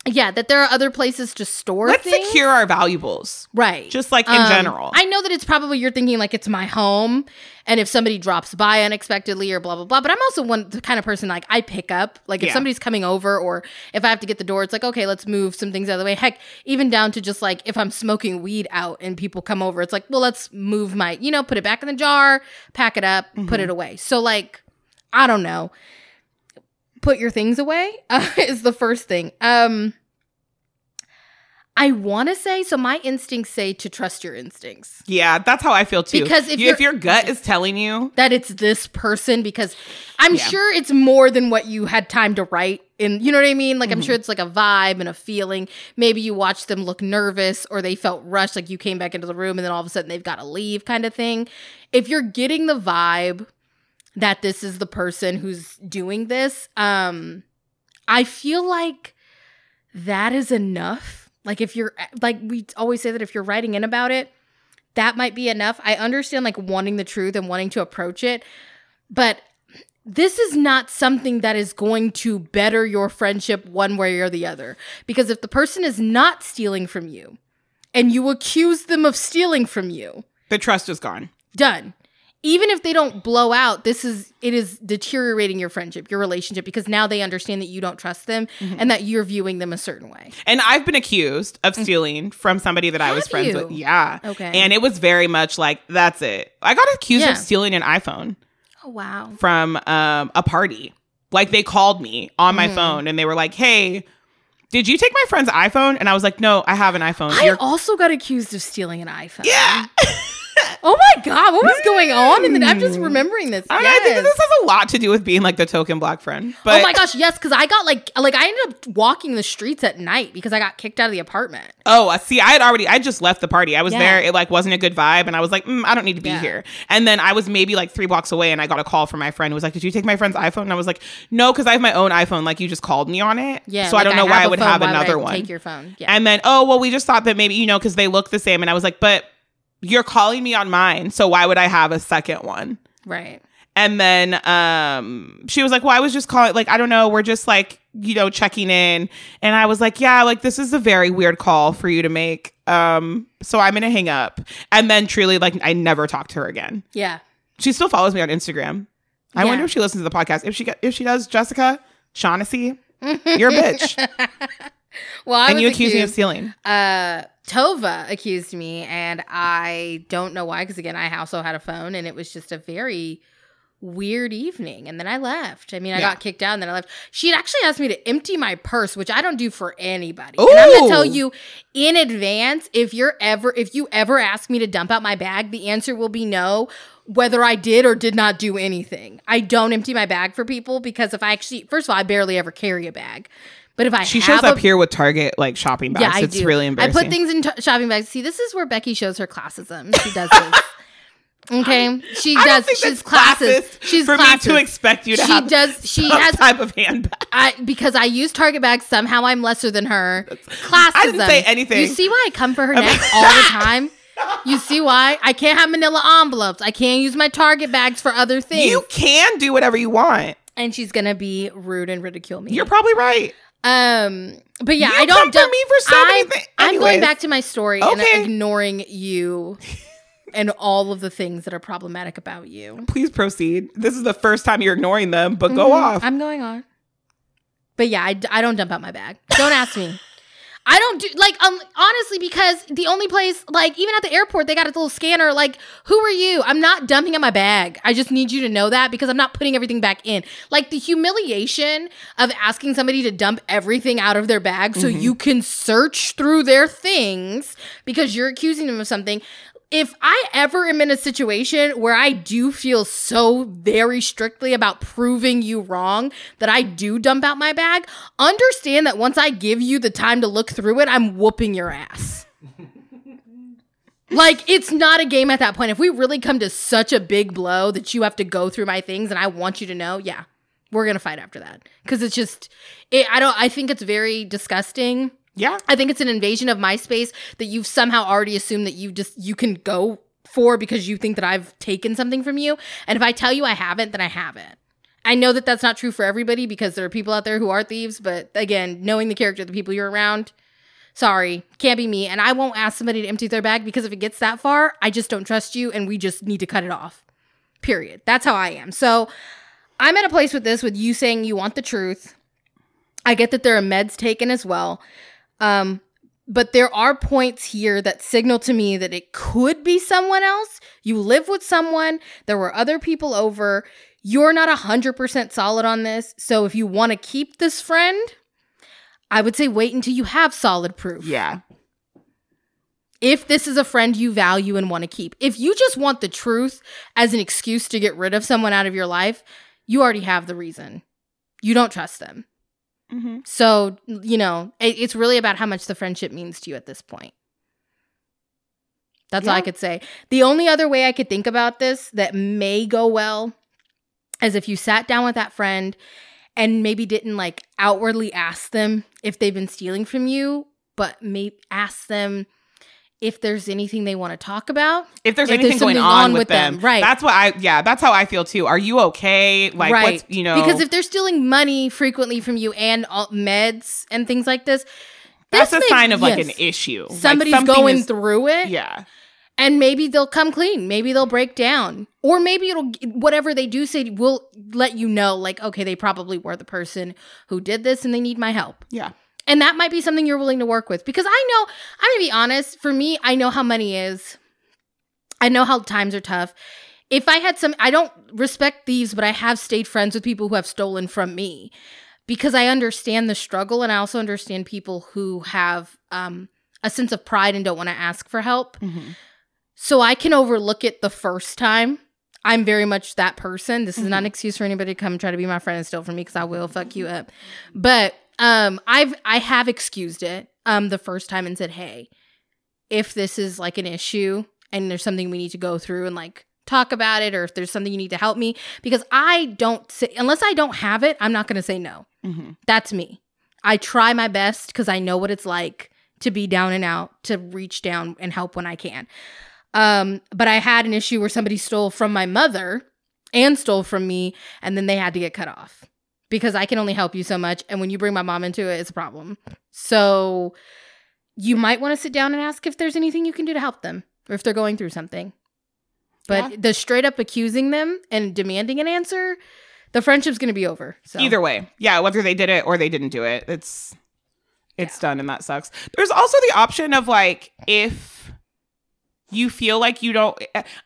Yeah, that there are other places to store let's things. secure our valuables. right. Just like in Um, general. I know that it's probably you're thinking like it's my home, and if somebody drops by unexpectedly or blah blah blah. But I'm also one the kind of person like I pick up like if Yeah. somebody's coming over or if I have to get the door, it's like okay, let's move some things out of the way. Heck, even down to just like if I'm smoking weed out and people come over, it's like well let's move my you know put it back in the jar, pack it up, put Mm-hmm. it away. So like I don't know, put your things away uh, is the first thing. Um. I want to say so. My instincts say to trust your instincts. yeah, that's how I feel too. Because if You- if your gut is telling you, that it's this person because I'm Yeah. sure it's more than what you had time to write in you know what I mean? Like I'm Mm-hmm. sure it's like a vibe and a feeling. Maybe you watched them look nervous or they felt rushed like you came back into the room and then all of a sudden they've got to leave kind of thing. If you're getting the vibe that this is the person who's doing this, um I feel like that is enough. Like if you're like we always say that if you're writing in about it, that might be enough. I understand like wanting the truth and wanting to approach it, but this is not something that is going to better your friendship one way or the other. Because if the person is not stealing from you and you accuse them of stealing from you, the trust is gone. done. Even if they don't blow out, this is it is deteriorating your friendship, your relationship because now they understand that you don't trust them Mm-hmm. and that you're viewing them a certain way. And I've been accused of stealing from somebody that I was Mm. Friends you? with. Yeah. Okay. And it was very much like, that's it. I got accused Yeah. of stealing an iPhone Oh wow. from um, a party. Like they called me on Mm. my phone and they were like, hey, did you take my friend's iPhone? And I was like, no, I have an iPhone. I You're- also got accused of stealing an iPhone. yeah. Oh my god, what was going on? And then I'm just remembering this. I, mean, I think this has a lot to do with being like the token black friend. But oh my gosh, yes, because I got like like I ended up walking the streets at night because I got kicked out of the apartment. Oh, I see, I had already, I just left the party. I was Yeah. there. It like wasn't a good vibe, and I was like, mm, I don't need to be Yeah. here. And then I was maybe like three blocks away, and I got a call from my friend who was like, "Did you take my friend's iPhone?" And I was like, "No, because I have my own iPhone. Like you just called me on it. Yeah. so I don't know why I would phone, have why would I another one." Take your phone. Yeah. And then, oh well, we just thought that maybe you know because they look the same, and I was like, but you're calling me on mine, so why would I have a second one? right. And then um she was like, Well, I was just calling like, I don't know, we're just like, you know, checking in. And I was like, Yeah, like this is a very weird call for you to make. Um, so I'm gonna hang up. And then truly, like, I never talked to her again. Yeah. She still follows me on Instagram. I Yeah. wonder if she listens to the podcast. If she if she does, Jessica, Shaughnessy, you're a bitch. Well, I and you accuse me of stealing. Uh, Tova accused me, and I don't know why. Because again, I also had a phone, and it was just a very weird evening. And then I left. I mean, I Yeah. got kicked out, and then I left. She actually asked me to empty my purse, which I don't do for anybody. And I'm gonna tell you in advance if you're ever if you ever ask me to dump out my bag, the answer will be no. Whether I did or did not do anything, I don't empty my bag for people because if I actually, first of all, I barely ever carry a bag. But if I She shows up a- here with Target like shopping bags. yeah, I it's do. really embarrassing. I put things in t- shopping bags. See, this is where Becky shows her classism. She does this. Okay, she I does. She's classist She's for classist. me to expect you to she have does. She has. type of handbag. I because I use Target bags. Somehow I'm lesser than her. Classism. I didn't say anything. You see why I come for her neck all the time. You see why I can't have Manila envelopes. I can't use my Target bags for other things. You can do whatever you want. and she's gonna be rude and ridicule me. You're probably right. Um, but yeah, You I don't come for dump- me for so I'm- thi- I'm going back to my story and ignoring you and all of the things that are problematic about you. Please proceed. This is the first time you're ignoring them, but go Mhm. off. I'm going on. But yeah, I, I don't dump out my bag. Don't ask me. I don't do like um honestly because the only place like even at the airport they got a little scanner like who are you? I'm not dumping out my bag. I just need you to know that because I'm not putting everything back in. Like the humiliation of asking somebody to dump everything out of their bag so you can search through their things because you're accusing them of something if I ever am in a situation where I do feel so very strictly about proving you wrong that I do dump out my bag, understand that once I give you the time to look through it, I'm whooping your ass. like, it's not a game at that point. If we really come to such a big blow that you have to go through my things and I want you to know, yeah, we're going to fight after that. Cause it's just, it, I don't, I think it's very disgusting. Yeah. I think it's an invasion of my space that you've somehow already assumed that you just you can go for because you think that I've taken something from you. And if I tell you I haven't, then I haven't. I know that that's not true for everybody because there are people out there who are thieves, but again, knowing the character of the people you're around, sorry, can't be me. And I won't ask somebody to empty their bag because if it gets that far, I just don't trust you and we just need to cut it off. Period. That's how I am. So I'm at a place with this with you saying you want the truth. I get that there are meds taken as well. Um, but there are points here that signal to me that it could be someone else. You live with someone, there were other people over. You're not 100% solid on this. So if you want to keep this friend, I would say wait until you have solid proof. Yeah. If this is a friend you value and want to keep. If you just want the truth as an excuse to get rid of someone out of your life, you already have the reason. You don't trust them. Mm-hmm. So, you know, it, it's really about how much the friendship means to you at this point. That's all I could say. The only other way I could think about this that may go well is if you sat down with that friend and maybe didn't like outwardly ask them if they've been stealing from you, but maybe ask them if there's anything they want to talk about. If there's If anything there's going on, with, with them, them, right. That's what I. Yeah, that's how I feel too. Are you okay? Like, what's you know? because if they're stealing money frequently from you and all, meds and things like this, that's this a may- sign of like an issue. Somebody's something going is- through it Yeah. and maybe they'll come clean maybe they'll break down or maybe it'll whatever they do say will let you know like okay they probably were the person who did this and they need my help Yeah. And that might be something you're willing to work with because i know i'm gonna be honest for me i know how money is i know how times are tough if i had some i don't respect thieves but i have stayed friends with people who have stolen from me because i understand the struggle and i also understand people who have um, a sense of pride and don't want to ask for help Mhm. so I can overlook it the first time. I'm very much that person. This is not an Mhm. excuse for anybody to come try to be my friend and steal from me because I will fuck you up. But um, I've I have excused it um the first time and said, hey, if this is like an issue and there's something we need to go through and like talk about it, or if there's something you need to help me, because I don't say unless I don't have it, I'm not going to say no. Mhm. That's me. I try my best because I know what it's like to be down and out, to reach down and help when I can. Um, but I had an issue where somebody stole from my mother and stole from me, and then they had to get cut off because I can only help you so much. And when you bring my mom into it, it's a problem. So you might want to sit down and ask if there's anything you can do to help them or if they're going through something. But Yeah. the straight up accusing them and demanding an answer, the friendship's going to be over. So Either way, yeah, whether they did it or they didn't do it, it's it's done, and that sucks. There's also the option of like if you feel like you don't.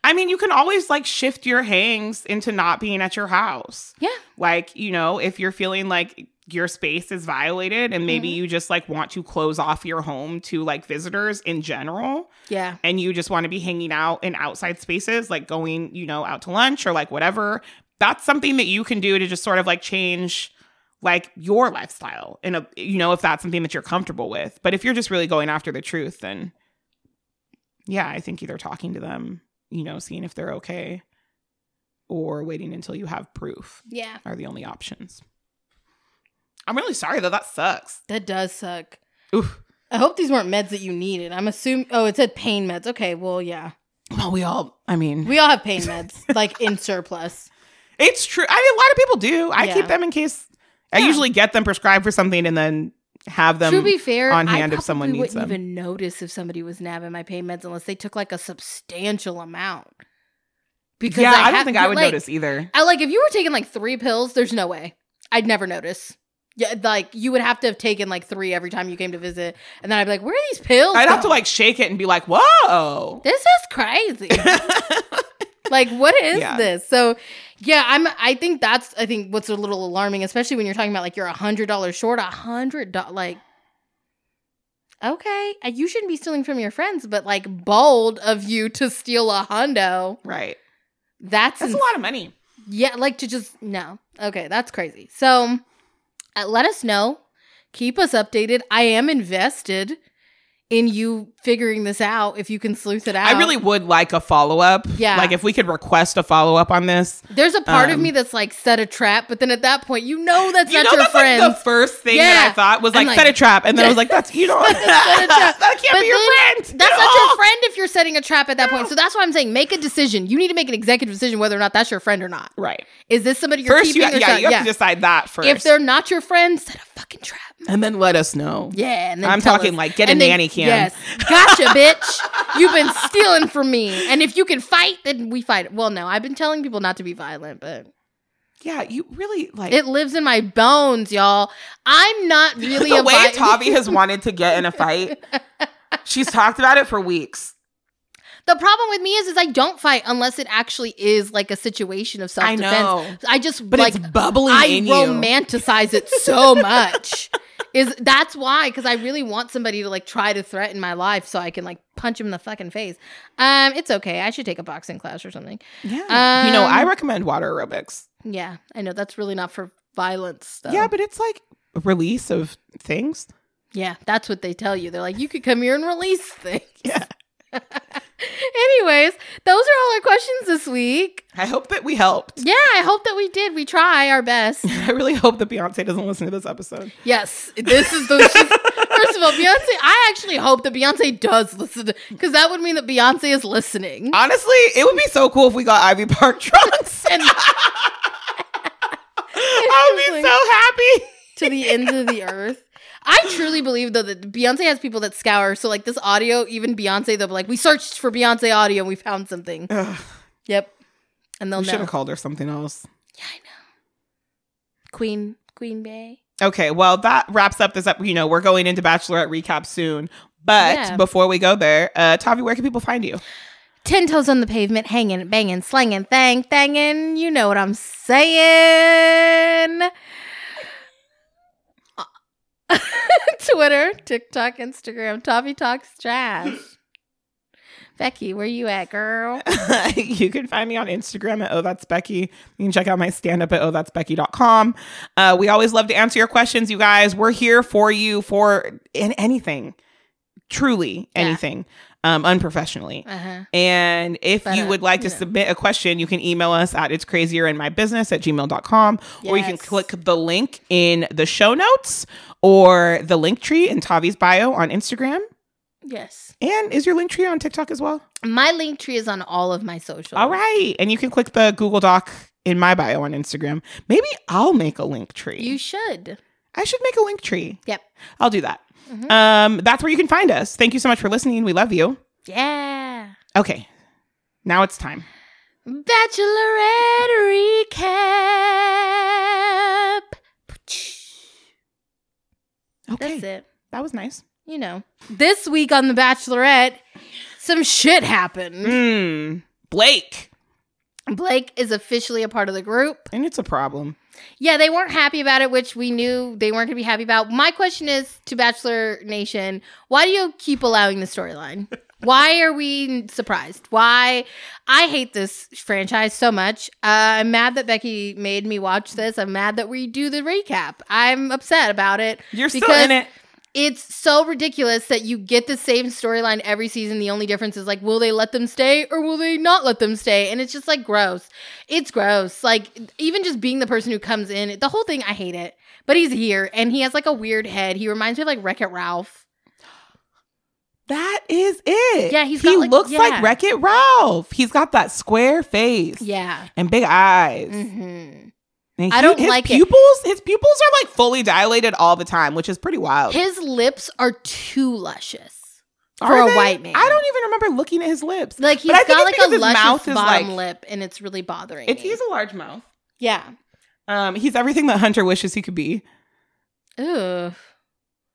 I mean, you can always like shift your hangs into not being at your house. Yeah. Like you know, if you're feeling like your space is violated and maybe Mhm. you just like want to close off your home to like visitors in general Yeah. and you just want to be hanging out in outside spaces, like going, you know, out to lunch or like whatever, that's something that you can do to just sort of like change like your lifestyle and you know, if that's something that you're comfortable with. But if you're just really going after the truth, then yeah, I think either talking to them you know, seeing if they're okay or waiting until you have proof Yeah, are the only options. I'm really sorry though. That sucks. that does suck. Oof. I hope these weren't meds that you needed. I'm assuming. Oh, it said pain meds. Okay, well, yeah, Well, we all, I mean, we all have pain meds, like in surplus. it's true. I mean, a lot of people do. I Yeah. keep them in case I usually get them prescribed for something and then have them. to be fair, on I hand if someone needs wouldn't them. even notice if somebody was nabbing my pain meds unless they took like a substantial amount. Because yeah, I, don't have- think I would like, notice either. I like if you were taking like three pills, there's no way. I'd never notice. Yeah, like you would have to have taken like three every time you came to visit, and then I'd be like, "Where are these pills?" I'd have to like shake it and be like, "Whoa!" This is crazy. like, what is Yeah. this? So, yeah, I'm. I think that's. I think what's a little alarming, especially when you're talking about like you're a hundred dollars short. A hundred dollars, like. Okay, uh, you shouldn't be stealing from your friends, but like bold of you to steal a hundo. right. That's That's ins- a lot of money. yeah, like to just no. Okay, that's crazy. So, uh, let us know. Keep us updated. I am invested in you figuring this out. If you can sleuth it out, I really would like a follow up. Yeah. Like if we could request a follow up on this. There's a part of Um, me that's like set a trap, but then at that point, you know that's you not know, your that's friend. like the first thing that I thought was like, like- set a trap, and then I was like, "That's you know, Set that can't But be your friend. That's at not your friend if you're setting a trap at that point. So that's why I'm saying make a decision. You need to make an executive decision whether or not that's your friend or not. Right. Is this somebody you're First, keeping? or yeah, you have yeah. to decide that first. if they're not your friend, set a fucking trap. and then let us know. Yeah, and then I'm talking us. like, get a And then- nanny cam. Yes, gotcha, bitch. You've been stealing from me, and if you can fight, then we fight. Well, no, I've been telling people not to be violent, but Yeah, you really like it lives in my bones, y'all. I'm not really the a way vi- Tavi has wanted to get in a fight. She's talked about it for weeks. The problem with me is, is I don't fight unless it actually is like a situation of self defense. know, I just but like it's bubbling I in you. romanticize it so much. Is that's why? Because I really want somebody to like try to threaten my life so I can like punch him in the fucking face. Um, it's okay. I should take a boxing class or something. Yeah, you know, I Um, recommend water aerobics. Yeah, I know that's really not for violence stuff. Yeah, but it's like a release of things. yeah, that's what they tell you. They're like, you could come here and release things. Yeah. Anyways, those are all our questions this week. I hope that we helped. Yeah, I hope that we did. We try our best. I really hope that Beyonce doesn't listen to this episode. Yes, this is the. First of all, Beyonce. I actually hope that Beyonce does listen because that would mean that Beyonce is listening. Honestly, it would be so cool if we got Ivy Park trunks. And I would be so happy. to the ends of the earth. I truly believe though that Beyonce has people that scour. So like this audio, even Beyonce, they'll be like, "We searched for Beyonce audio and we found something." Ugh, Yep, and they'll we should have called her something else. Yeah, I know. Queen Queen Bey. Okay, well that wraps up this up. You know, we're going into Bachelorette recap soon. But Yeah. before we go there, uh, Tavi, where can people find you? Ten toes on the pavement, hanging, banging, slanging, thang, thanging. You know what I'm saying. Twitter, TikTok, Instagram. Tavi talks trash. Becky, where you at, girl? you can find me on Instagram at Oh That's Becky. You can check out my stand up at Oh That's Becky.com. Uh, we always love to answer your questions, you guys. We're here for you for in anything, truly anything, um, unprofessionally. Uh-huh. And if But, you uh, would like to know. submit a question, you can email us at it's crazier in my business at gmail.com or you can click the link in the show notes or the link tree in Tavi's bio on Instagram. Yes. And is your link tree on TikTok as well? My link tree is on all of my socials. All right. And you can click the Google Doc in my bio on Instagram. Maybe I'll make a link tree. You should. I should make a link tree. Yep. I'll do that. Mhm. Um, that's where you can find us. Thank you so much for listening. We love you. Yeah. Okay. Now it's time. Bachelorette recap. Okay. That's it. That was nice. You know. This week on The Bachelorette, some shit happened. Hmm. Blake. Blake is officially a part of the group. And it's a problem. Yeah, they weren't happy about it, which we knew they weren't going to be happy about. My question is to Bachelor Nation why do you keep allowing the storyline? Why are we surprised? Why? I hate this franchise so much. Uh, I'm mad that Becky made me watch this. I'm mad that we do the recap. I'm upset about it. You're still in it. It's so ridiculous that you get the same storyline every season. The only difference is like, will they let them stay or will they not let them stay? And it's just like gross. It's gross. Like even just being the person who comes in, the whole thing, I hate it. But he's here and he has like a weird head. He reminds me of like Wreck It Ralph. That is it. Yeah, he's he got, like- looks yeah. like Wreck It Ralph. He's got that square face Yeah. and big eyes. hmm I don't his like it. pupils. His pupils are like fully dilated all the time, which is pretty wild. His lips are too luscious Are for a white man. I don't even remember looking at his lips. like he's got like a luscious mouth bottom like- lip, and it's really bothering It's me. he's a large mouth. yeah. Um, he's everything that Hunter wishes he could be. Ugh.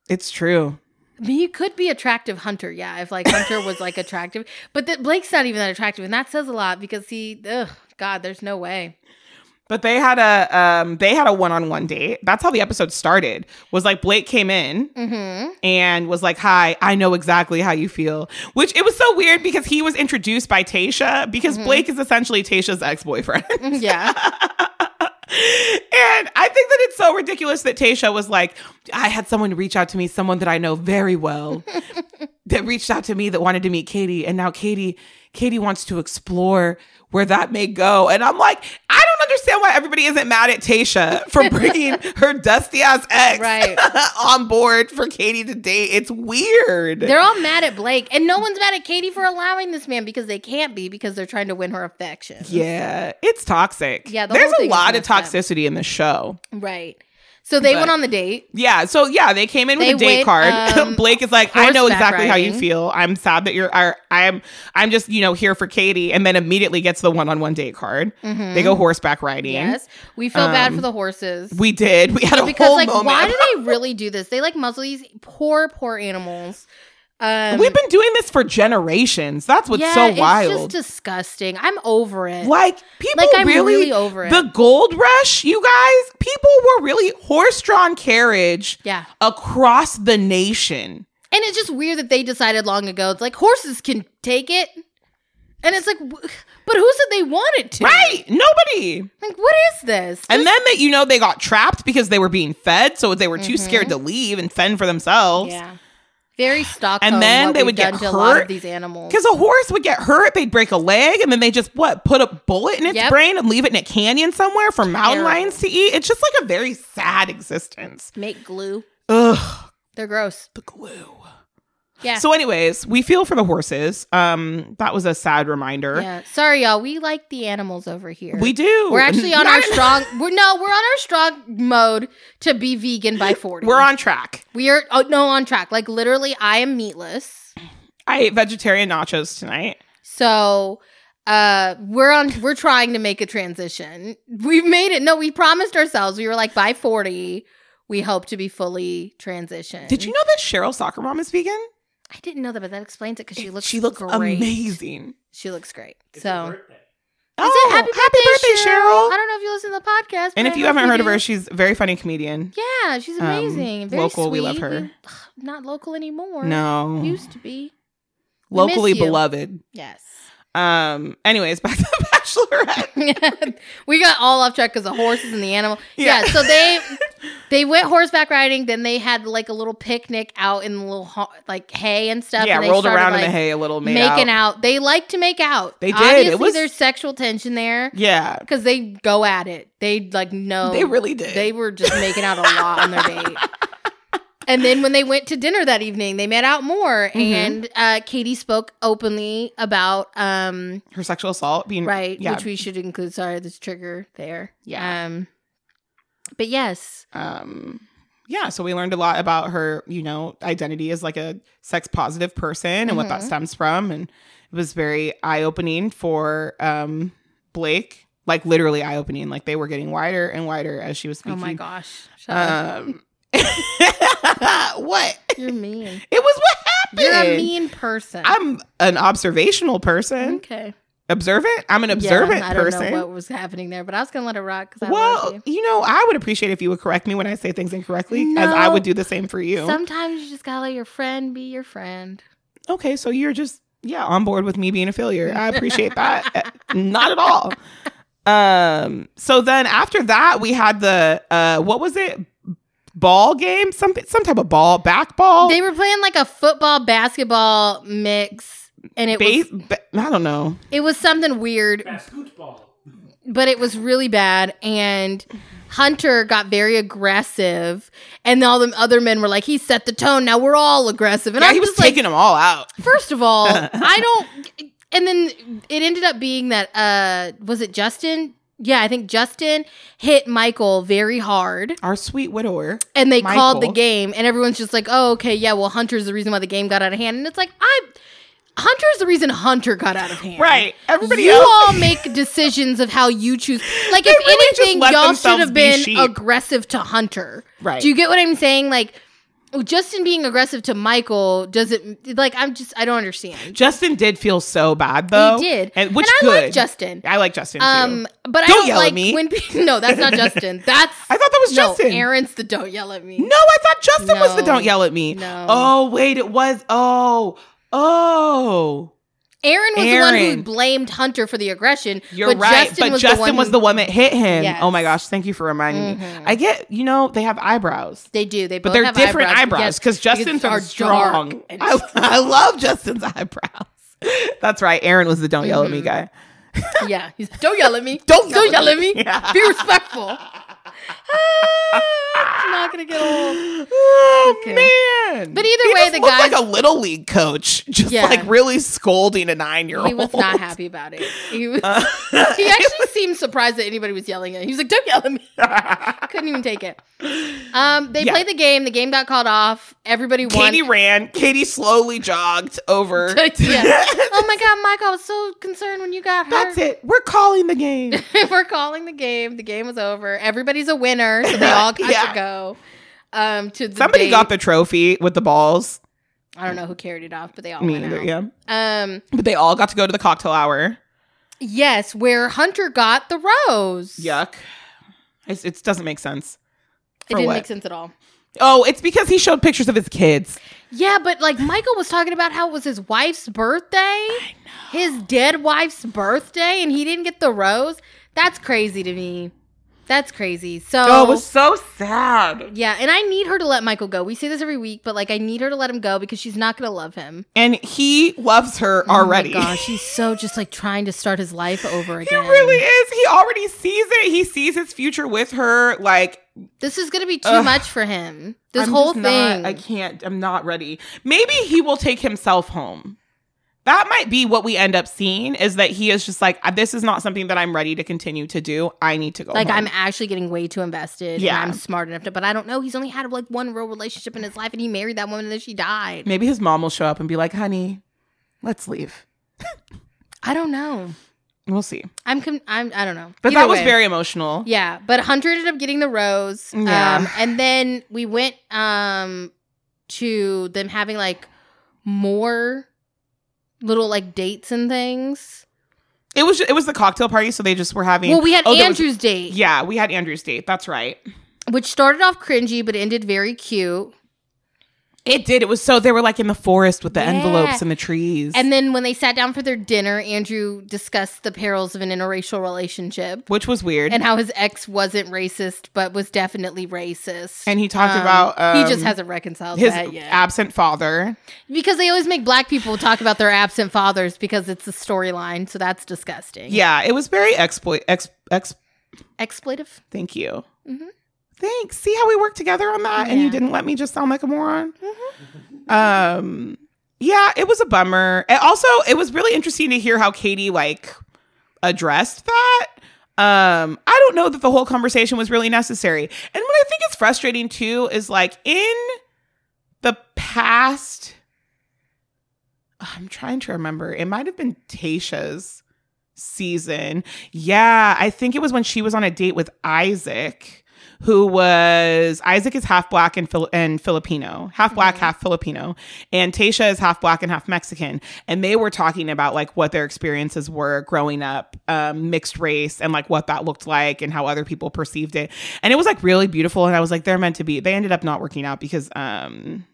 It's true. I mean, you could be attractive Hunter, yeah, if like Hunter was like attractive. But that Blake's not even that attractive, and that says a lot because he, ugh, God, there's no way. But they had a um they had a one on one date. That's how the episode started. Was like Blake came in Mm-hmm. and was like, "Hi, I know exactly how you feel." Which it was so weird because he was introduced by Tayshia because Mhm. Blake is essentially Tayshia's ex boyfriend. Yeah. and I think that it's so ridiculous that Tayshia was like, I had someone reach out to me, someone that I know very well, that reached out to me that wanted to meet Katie. And now Katie, Katie wants to explore where that may go. And I'm like, I understand why everybody isn't mad at Tayshia for bringing her dusty ass ex Right. on board for Katie to date. It's weird. They're all mad at Blake, and no one's mad at Katie for allowing this man because they can't be because they're trying to win her affection. yeah, it's toxic. Yeah, the there's a lot of messed up. toxicity in the show. Right. So they But- went on the date. Yeah, so yeah, they came in with a date went, card. um, Blake is like, I know exactly how you feel. I'm sad that you're. Are, I'm. I'm just you know here for Katie, and then immediately gets the one-on-one date card. Mhm. They go horseback riding. Yes. We feel bad Um, for the horses. We did. We had a because whole like moment. why do they really do this? They like muzzle these poor, poor animals. Um We've been doing this for generations. That's what's yeah, so wild. It's just disgusting. I'm over it. like people Like, I'm really, really over it. the gold rush. You guys, people were really horse-drawn carriage yeah. across the nation. And it's just weird that they decided long ago. It's like horses can take it. And it's like, but who said they wanted to? Right? Nobody. Like, what is this? And Just- then that you know they got trapped because they were being fed, so they were too Mhm. scared to leave and fend for themselves. yeah, very Stockholm. And then they would get done a lot hurt of these animals. Because a horse would get hurt, they'd break a leg, and then they just what put a bullet in its Yep. brain and leave it in a canyon somewhere for mountain Terrible. lions to eat. It's just like a very sad existence. Make glue. Ugh, They're gross. the glue. Yeah. So, anyways, we feel for the horses. Um, that was a sad reminder. yeah. Sorry, y'all. We like the animals over here. We do. We're actually on our strong. We're no. We're on our strong mode to be vegan by forty. We're on track. We are. Oh no, on track. Like literally, I am meatless. I ate vegetarian nachos tonight. So uh we're on we're trying to make a transition. We've made it. No, we promised ourselves. We were like by 40, we hope to be fully transitioned. Did you know that Cheryl Soccer Mom is vegan? I didn't know that, but that explains it because she looks she looks great. amazing. She looks great. It's so her birthday. Happy birthday, Cheryl? I don't know if you listen to the podcast. And if I you haven't you heard of her, she's a very funny comedian. yeah, she's um, amazing. Very local, we love sweet. her. Not local anymore. No, used to be. Locally beloved. Yes. Um. Anyways, back to the Bachelorette. we got all off track because the horses and the animal. Yeah. Yeah. so they they went horseback riding. Then they had like a little picnic out in the little ho- like hay and stuff. yeah, and they rolled started, around in the hay a little, making out. out. They like to make out. They did. Obviously, It was- there's sexual tension there Yeah, because they go at it. They like know they really did. they were just making out a lot on their date. And then when they went to dinner that evening, they met out more, Mhm. and uh, Katie spoke openly about um, Her sexual assault being right, Yeah. which we should include. Sorry, this trigger there. Yeah. Um, but yes, um yeah so we learned a lot about her you know identity as like a sex positive person and what that Mhm. stems from and it was very eye-opening for um blake like literally eye-opening like they were getting wider and wider as she was speaking. oh my gosh, Shut up. um what you're mean. it was what happened You're a mean person. i'm an observational person okay. observant i'm an observant yeah, I don't person know what was happening there, but I was gonna let it rock because well, you. you know, I would appreciate if you would correct me when I say things incorrectly, as I would do the same for you. Sometimes you just gotta let your friend be your friend. okay, so you're just yeah on board with me being a failure. I appreciate that. Not at all. Um. So then after that, we had the uh, what was it? Ball game, some some type of ball, back ball, They were playing like a football basketball mix, and it base. was ba- I don't know. it was something weird, Basketball. but it was really bad. And Hunter got very aggressive, and all the other men were like, "He set the tone. Now we're all aggressive." And Yeah, I'm he was just like, taking them all out. First of all, I don't. And then it ended up being that uh was it Justin? Yeah, I think Justin hit Michael very hard, Our sweet widower. and they called the game, and everyone's just like, "Oh, okay, yeah, well, Hunter's the reason why the game got out of hand." And it's like, I Hunter's the reason Hunter got out of hand. Right. Everybody you else. all make decisions of how you choose. Like, They if really anything, y'all should have be been sheep. aggressive to Hunter. Right. Do you get what I'm saying? Like, Justin being aggressive to Michael doesn't like. I'm just. I don't understand. Justin did feel so bad though. He did, and which and I good. like Justin. I like Justin too. Um, but I Don't don't yell at like me. when people. No, that's not Justin. That's I thought that was no. Justin. Aaron's the don't yell at me. No, I thought Justin was the don't yell at me. No. Oh wait, it was. Oh, oh. Aaron was the one who blamed Hunter for the aggression. You're but right, Justin but was Justin the one was who- the one that hit him. Yes. Oh my gosh, thank you for reminding me. Mhm. I get, you know, they have eyebrows. They do. They but they're different eyebrows Yes, because Justin's are strong. I, I love Justin's eyebrows. That's right. Aaron was the don't yell at me Mhm. guy. Yeah, he's, don't yell at me. Don't don't yell at me. me. Yeah. Be respectful. Ah, it's not gonna get old. Oh Okay. man! But either He way, the guy- like a little league coach, just Yeah. like really scolding a nine year old. He was not happy about it. He was. Uh, he actually seemed surprised that anybody was yelling at him. He was like, "Don't yell at me." Couldn't even take it. Um, they Yeah. played the game. The game got called off. Everybody won. Katie ran. Katie slowly jogged over. yeah. Oh my god, Mike! I was so concerned when you got hurt. That's it. We're calling the game. We're calling the game. The game was over. Everybody's a winner, so they all got Yeah. to go. Um, to the Somebody date. got the trophy with the balls. I don't know who carried it off, but they all Me went either. Yeah, Um, but they all got to go to the cocktail hour. yes, where Hunter got the rose. Yuck. It's, it doesn't make sense. it didn't what? make sense at all. Oh, it's because he showed pictures of his kids. Yeah, but like Michael was talking about how it was his wife's birthday, his dead wife's birthday, and he didn't get the rose. That's crazy to me. That's crazy. So Oh, it was so sad. yeah, and I need her to let Michael go. We say this every week, but like I need her to let him go because she's not going to love him. And he loves her already. Oh my gosh, he's so just like trying to start his life over again. He really is. He already sees it. He sees his future with her. Like This is gonna be too Ugh. much for him. This I'm whole thing. Not, I can't. I'm not ready. Maybe he will take himself home. That might be what we end up seeing. Is that he is just like this is not something that I'm ready to continue to do. I need to go. like home. I'm actually getting way too invested. Yeah. I'm smart enough to, but I don't know. He's only had like one real relationship in his life, and he married that woman, and then she died. Maybe his mom will show up and be like, "Honey, let's leave." I don't know. We'll see. I'm. Com- I'm. I don't know. But Either that was way. very emotional. Yeah, but Hunter ended up getting the rose. Yeah. Um, and then we went um to them having like more little like dates and things. It was it was the cocktail party, so they just were having. Well, we had Oh, there was- Andrew's date, yeah, we had Andrew's date. That's right. which started off cringy but ended very cute. It did. It was so they were like in the forest with the Yeah. envelopes and the trees. And then when they sat down for their dinner, Andrew discussed the perils of an interracial relationship which was weird. and how his ex wasn't racist but was definitely racist. And he talked Um, about he just um, hasn't reconciled his that yet. absent father. because they always make black people talk about their absent fathers because it's a storyline, so that's disgusting. Yeah, it was very exploit. Ex, ex. Exploitive. Thank you. Mhm. Thanks. See how we worked together on that, and you didn't let me just sound like a moron. Um. Yeah, it was a bummer. And also, it was really interesting to hear how Katie like addressed that. Um, I don't know that the whole conversation was really necessary. And what I think is frustrating too is like in the past, I'm trying to remember. It might have been Tayshia's season. Yeah, I think it was when she was on a date with Isaac, who was Isaac is half black and, Fili- and Filipino, half black, half Filipino, and Tayshia is half black and half Mexican. And they were talking about like what their experiences were growing up, um, mixed race, and like what that looked like and how other people perceived it. And it was like really beautiful. And I was like, they're meant to be. They ended up not working out because um,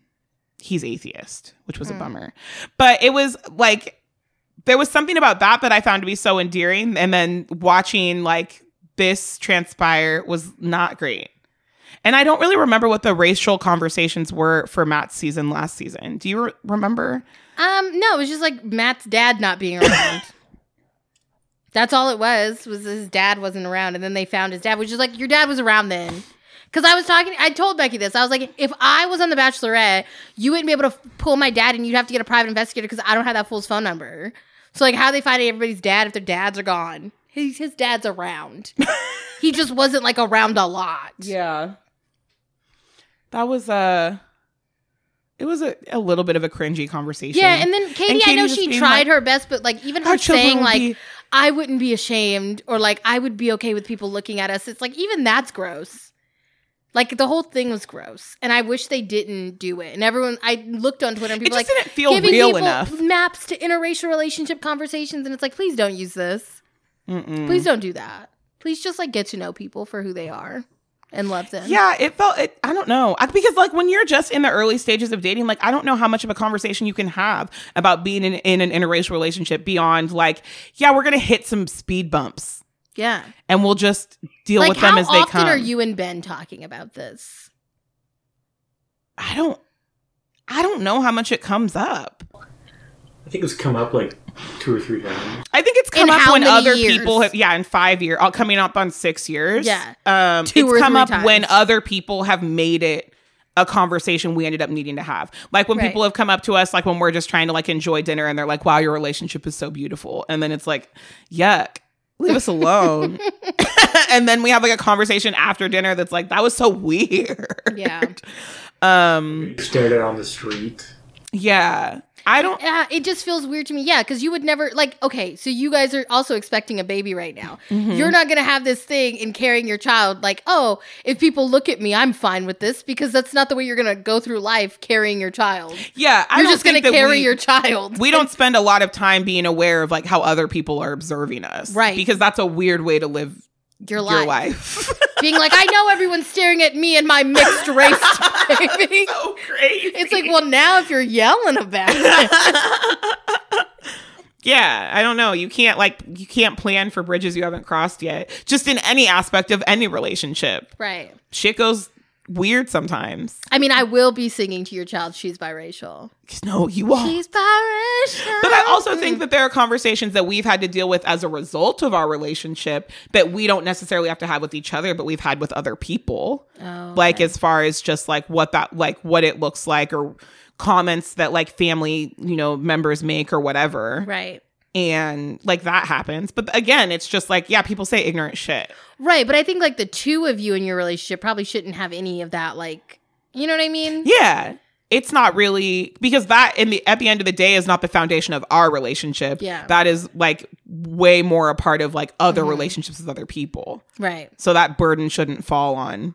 he's atheist, which was a Mm. bummer. But it was like there was something about that that I found to be so endearing. And then watching like this transpire was not great. And I don't really remember what the racial conversations were for Matt's season last season. Do you re- remember? Um, no, it was just like Matt's dad not being around. That's all it was. Was his dad wasn't around, and then they found his dad, which is like your dad was around then. Because I was talking, I told Becky this. I was like, if I was on The Bachelorette, you wouldn't be able to pull my dad, and you'd have to get a private investigator because I don't have that fool's phone number. So like, how they find everybody's dad if their dads are gone? His his dad's around. he just wasn't like around a lot. Yeah. That was a. It was a, a little bit of a cringy conversation. Yeah, and then Katie, I Katie know she tried like, her best, but like even her saying like be- I wouldn't be ashamed or like I would be okay with people looking at us. It's like even that's gross. Like the whole thing was gross, and I wish they didn't do it. And everyone, I looked on Twitter and it people just like didn't feel giving real people enough. maps to interracial relationship conversations, and it's like, please don't use this. Mm-mm. Please don't do that. Please just like get to know people for who they are and love them. Yeah, it felt. It, I don't know I, because like when you're just in the early stages of dating, like I don't know how much of a conversation you can have about being in, in an interracial relationship beyond like, yeah, we're gonna hit some speed bumps yeah. and we'll just deal Like with them as they come. How often are you and Ben talking about this? I don't. I don't know how much it comes up. I think it's come up like two or three times. I think it's come In up when other years? people have, yeah, in five years, all coming up on six years. Yeah. um, Two it's or come three up when other people have made it a conversation we ended up needing to have. Like when Right. people have come up to us, like when we're just trying to like enjoy dinner, and they're like, "Wow, your relationship is so beautiful," and then it's like, "Yuck." Leave us alone. and then we have like a conversation after dinner that's like, that was so weird. Yeah. Um, Stared at on the street. Yeah. I don't Yeah, it just feels weird to me. Yeah, because you would never like. Okay, so you guys are also expecting a baby right now. Mm-hmm. You're not gonna have this thing in carrying your child. Like, oh, if people look at me, I'm fine with this because that's not the way you're gonna go through life carrying your child. yeah, I You're just gonna carry we- your child. we don't spend a lot of time being aware of like how other people are observing us Right. because that's a weird way to live your your life. life Being like, I know everyone's staring at me and my mixed race baby. so crazy It's like, well, now if you're yelling about it, yeah i don't know you can't like you can't plan for bridges you haven't crossed yet just in any aspect of any relationship right? shit goes weird sometimes I mean, I will be singing to your child. She's biracial. no you won't She's biracial. But I also think that there are conversations that we've had to deal with as a result of our relationship that we don't necessarily have to have with each other, but we've had with other people. Oh, Like as far as just like what that like what it looks like or comments that like family, you know, members make or whatever. right. And like that happens. But again, it's just like, yeah, people say ignorant shit. Right, but I think like the two of you in your relationship probably shouldn't have any of that. Like, you know what I mean? Yeah. It's not really because that in the at the end of the day is not the foundation of our relationship. Yeah. That is like way more a part of like other Mhm. relationships with other people. Right. So that burden shouldn't fall on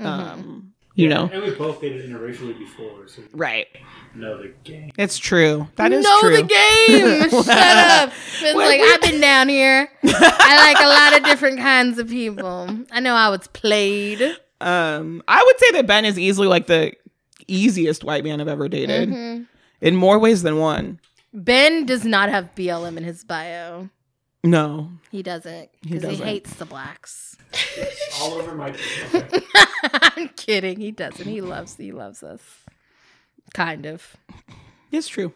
Mhm. um you know. And we both dated interracially before, so Right. we know the game. It's true. That is know true. the game. Shut up. It's like we- I've been down here. I like a lot of different kinds of people. I know how it's played. Um I would say that Ben is easily like the easiest white man I've ever dated Mhm. in more ways than one. Ben does not have BLM in his bio. No. He doesn't He because he, doesn't. hates the blacks. All over my. Okay. I'm kidding. He doesn't. He loves. He loves us. Kind of. It's true.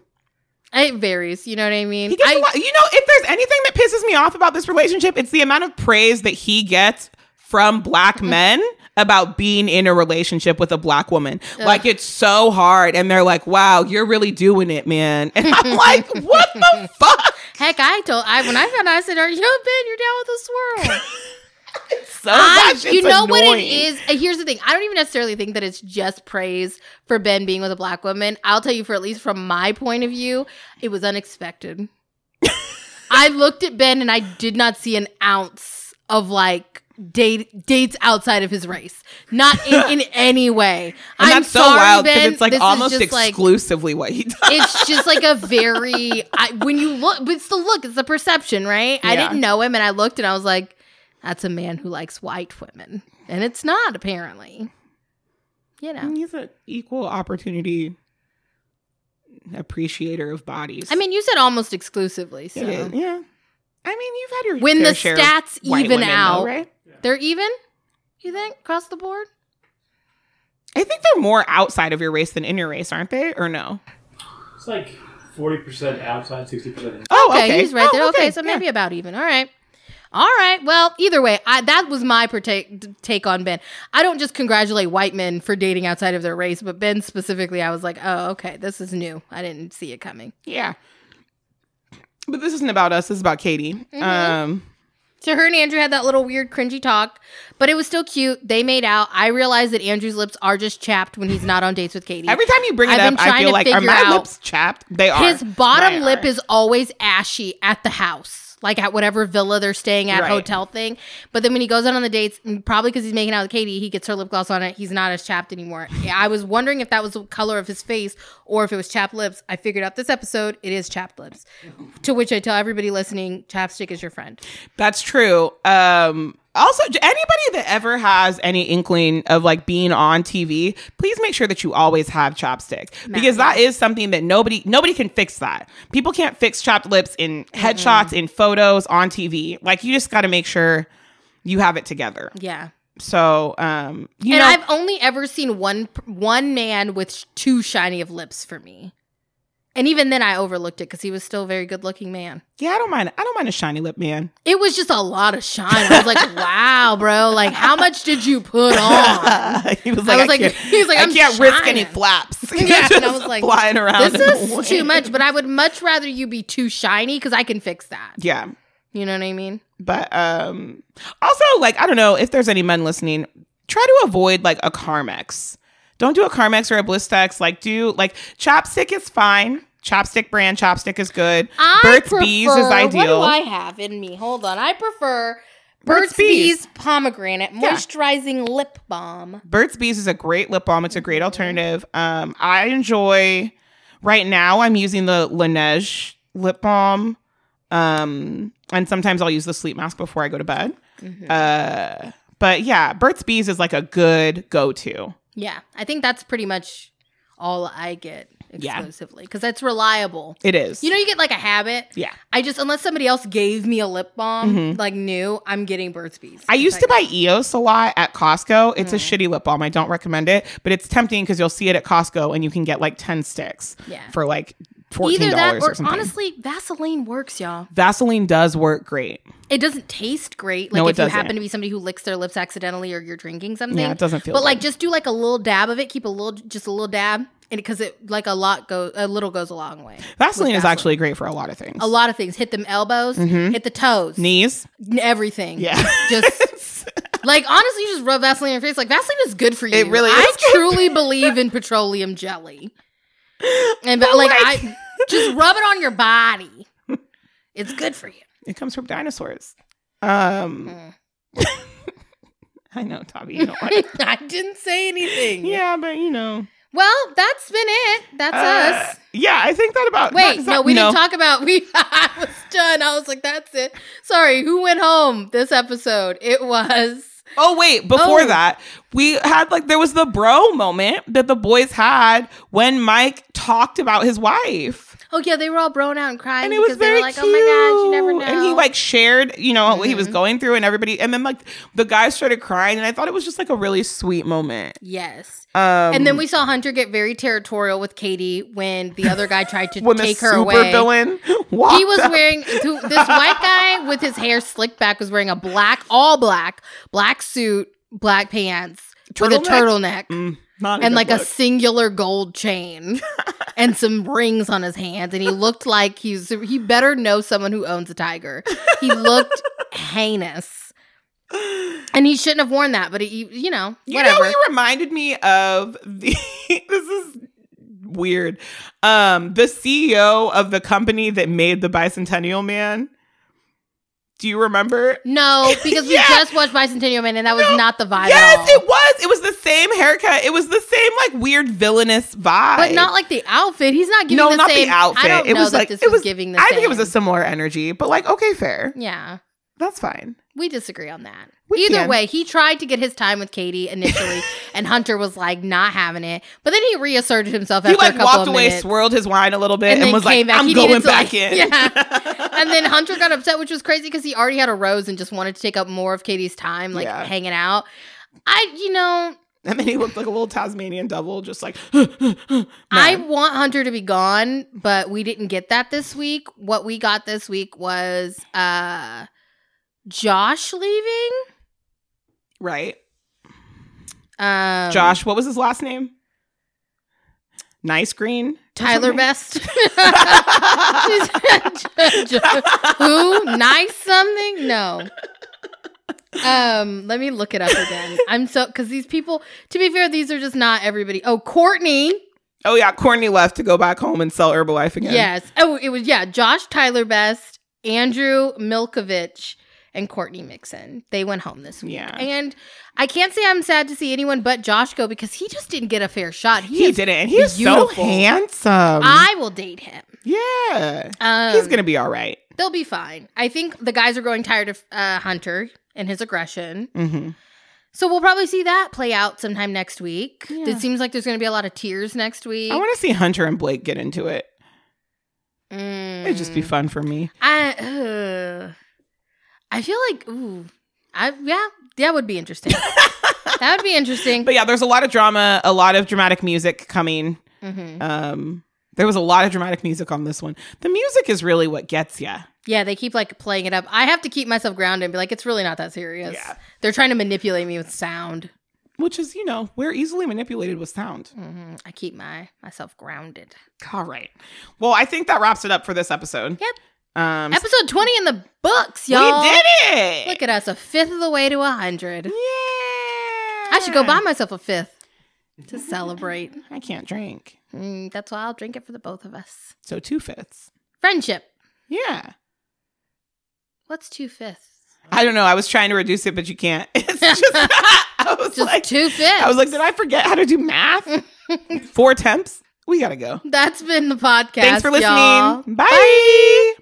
It varies. You know what I mean? He gets I- a lot. You know, if there's anything that pisses me off about this relationship, it's the amount of praise that he gets from black Mm-hmm. men about being in a relationship with a black woman. Ugh. Like it's so hard, and they're like, "Wow, you're really doing it, man." And I'm like, "What the fuck?" Heck, I told I when I found out, I said, "Are you Ben? You're down with the swirl." So I, that shit's you know what it annoying. is. Here's the thing. I don't even necessarily think that it's just praise for Ben being with a black woman. I'll tell you, for at least from my point of view, it was unexpected. I looked at Ben and I did not see an ounce of like date dates outside of his race, not in, in any way. And I'm that's so sorry, wild because it's like This almost just, like, exclusively what he does. it's just like a very I, when you look it's the look it's the perception right i didn't know him and i looked and i was like that's a man who likes white women and it's not apparently you know He's an equal opportunity appreciator of bodies. i mean you said almost exclusively so It is, yeah. I mean, you've had your when fair the share of stats white even women, though, out right? they're even you think across the board I think they're more outside of your race than in your race, aren't they? Or no? It's like forty percent outside, sixty percent inside. Oh, okay, he's right Oh, there. Okay, so yeah. maybe about even. All right. All right. Well, either way, I, that was my partake, take on Ben. I don't just congratulate white men for dating outside of their race, but Ben specifically, I was like, oh, okay, this is new. I didn't see it coming. Yeah. But this isn't about us. This is about Katie. Mm-hmm. Um, So her and Andrew had that little weird cringy talk, but it was still cute. They made out. I realized that Andrew's lips are just chapped when he's not on dates with Katie. every time you bring it I've up, I feel like are my lips chapped? They are. His bottom Mine lip are. is always ashy at the house, like at whatever villa they're staying at, Right. hotel thing. But then when he goes out on the dates, probably because he's making out with Katie, he gets her lip gloss on it. He's not as chapped anymore. I was wondering if that was the color of his face or if it was chapped lips. I figured out this episode, it is chapped lips. To which I tell everybody listening, chapstick is your friend. That's true. Um, also, anybody that ever has any inkling of like being on TV, please make sure that you always have ChapStick because that is something that nobody nobody can fix. That people can't fix chopped lips in headshots, in photos, on TV. Like you just got to make sure you have it together. Yeah. So, um, you and know, I've only ever seen one one man with too shiny of lips for me. And even then I overlooked it because he was still a very good looking man. yeah, I don't mind. I don't mind a shiny lip man. It was just a lot of shine. I was like, wow, bro. Like, how much did you put on? he was like, I was I, like- can't, he was like, I I'm can't risk any flaps. Yeah, and I was like, flying around. This is too much, but I would much rather you be too shiny because I can fix that. Yeah. You know what I mean? But um also like I don't know if there's any men listening, try to avoid like a Carmex. Don't do a Carmex or a Blistex. Like do like ChapStick is fine. ChapStick brand ChapStick is good. I Burt's prefer, Bees is What ideal. do I have in me? Hold on. I prefer Burt's Burt's, Bees. Bees. pomegranate Yeah. moisturizing lip balm. Burt's Bees is a great lip balm. It's a great alternative. Um I enjoy right now I'm using the Laneige lip balm. Um and sometimes I'll use the sleep mask before I go to bed. Mm-hmm. Uh but yeah, Burt's Bees is like a good go-to. Yeah, I think that's pretty much all I get exclusively because that's reliable. It is. You know, you get like a habit. yeah. I just unless somebody else gave me a lip balm like new, I'm getting Burt's Bees. Mm-hmm. I used to buy EOS a lot at Costco. It's a Mm. shitty lip balm. I don't recommend it, but it's tempting because you'll see it at Costco and you can get like 10 sticks Yeah. for like $14 either that or or honestly, Vaseline works, y'all. Vaseline does work great. It doesn't taste great. Like No, it if you happen to be somebody who licks their lips accidentally or you're drinking something. Yeah, it doesn't feel But like just do like a little dab of it. Keep a little, just a little dab, and because it like a lot goes, a little goes a long way. Vaseline With is actually great for a lot of things. a lot of things. Hit them elbows, mm-hmm. hit the toes, Knees. everything. Yeah. just like honestly, you just rub Vaseline on your face. Like Vaseline is good for you. It really I is good truly believe in petroleum jelly, and but, like my I just rub it on your body. It's good for you. it comes from dinosaurs. Um Mm. I know, Tommy, you don't like I didn't say anything. Yeah, but you know. Well, that's been it. That's Uh, us. yeah, I think that about Wait, that- no, we no. didn't talk about we I was done. I was like, that's it. Sorry, who went home this episode? It was Oh wait, before Oh. that, we had like there was the bro moment that the boys had when Mike talked about his wife. Oh yeah, they were all blown out and crying And it was because they very were like, "Oh my god, you never know." And he like shared, you know, what he Mm-hmm. was going through and everybody and then like the guys started crying and I thought it was just like a really sweet moment. yes. Um And then we saw Hunter get very territorial with Katie when the other guy tried to take her super away. villain He was up. wearing this white guy with his hair slicked back was wearing a black, all black, black suit, black pants with a Turtleneck? turtleneck. Mm, not and like a singular gold chain and some rings on his hands and he looked like he's he better know someone who owns a tiger he looked heinous and he shouldn't have worn that but he you know You whatever know, he reminded me of the. this is weird. Um, the CEO of the company that made the Bicentennial Man. Do you remember? no because we Yeah. just watched bicentennial man and that was No. not the vibe yes, it was. It was the same haircut. It was the same like weird villainous vibe. but not like the outfit he's not giving no, the not same the outfit. i don't it know was like this it was, was giving the I same think it was a similar energy, but like okay, fair. yeah That's fine. We disagree on that. We Either can. way, he tried to get his time with Katie initially, and Hunter was like not having it. But then he reasserted himself He after a like couple walked of away, minutes. swirled his wine a little bit, and and, was like, back. "I'm He going back like- in." Yeah. And then Hunter got upset, which was crazy because he already had a rose and just wanted to take up more of Katie's time, like Yeah. hanging out. I, you know, And then he looked like a little Tasmanian devil, just like I want Hunter to be gone, but we didn't get that this week. What we got this week was uh Josh leaving. right. Um Josh, what was his last name? Nice Green. Tyler? Best. Who? Nice something? No. Um, let me look it up again. I'm so because these people, to be fair, these are just not everybody. Oh, Courtney. Oh yeah, Courtney left to go back home and sell Herbalife again. Yes. Oh, it was yeah. Josh Tyler Best, Andrew Milkovich, and Courtney Mixon. They went home this week. Yeah. And I can't say I'm sad to see anyone but Josh go because he just didn't get a fair shot. He, He didn't. And he's so handsome. I will date him. yeah. Um, he's gonna be all right. They'll be fine. I think the guys are growing tired of uh, Hunter and his aggression. Mm-hmm. So we'll probably see that play out sometime next week. Yeah. It seems like there's going to be a lot of tears next week. I want to see Hunter and Blake get into it. Mm. It'd just be fun for me. I, uh, I feel like, ooh, I yeah, that would be interesting. that would be interesting. But yeah, there's a lot of drama, a lot of dramatic music coming. Mhm. Um, there was a lot of dramatic music on this one. The music is really what gets you. Yeah, they keep like playing it up. I have to keep myself grounded and be like, it's really not that serious. Yeah. They're trying to manipulate me with sound. Which is, you know, we're easily manipulated with sound. hmm I keep my myself grounded. All right. Well, I think that wraps it up for this episode. Yep. Um, Episode 20 in the books, y'all. we did it. Look at us, a fifth of the way to a hundred. Yeah. I should go buy myself a fifth to celebrate. I can't drink. Mm, that's why I'll drink it for the both of us. So two fifths. Friendship. Yeah. What's two fifths? I don't know. I was trying to reduce it, but you can't. It's just, I was Just like, two fifths. I was like, did I forget how to do math? Four temps. We gotta go. That's been the podcast. Thanks for listening. y'all. Bye.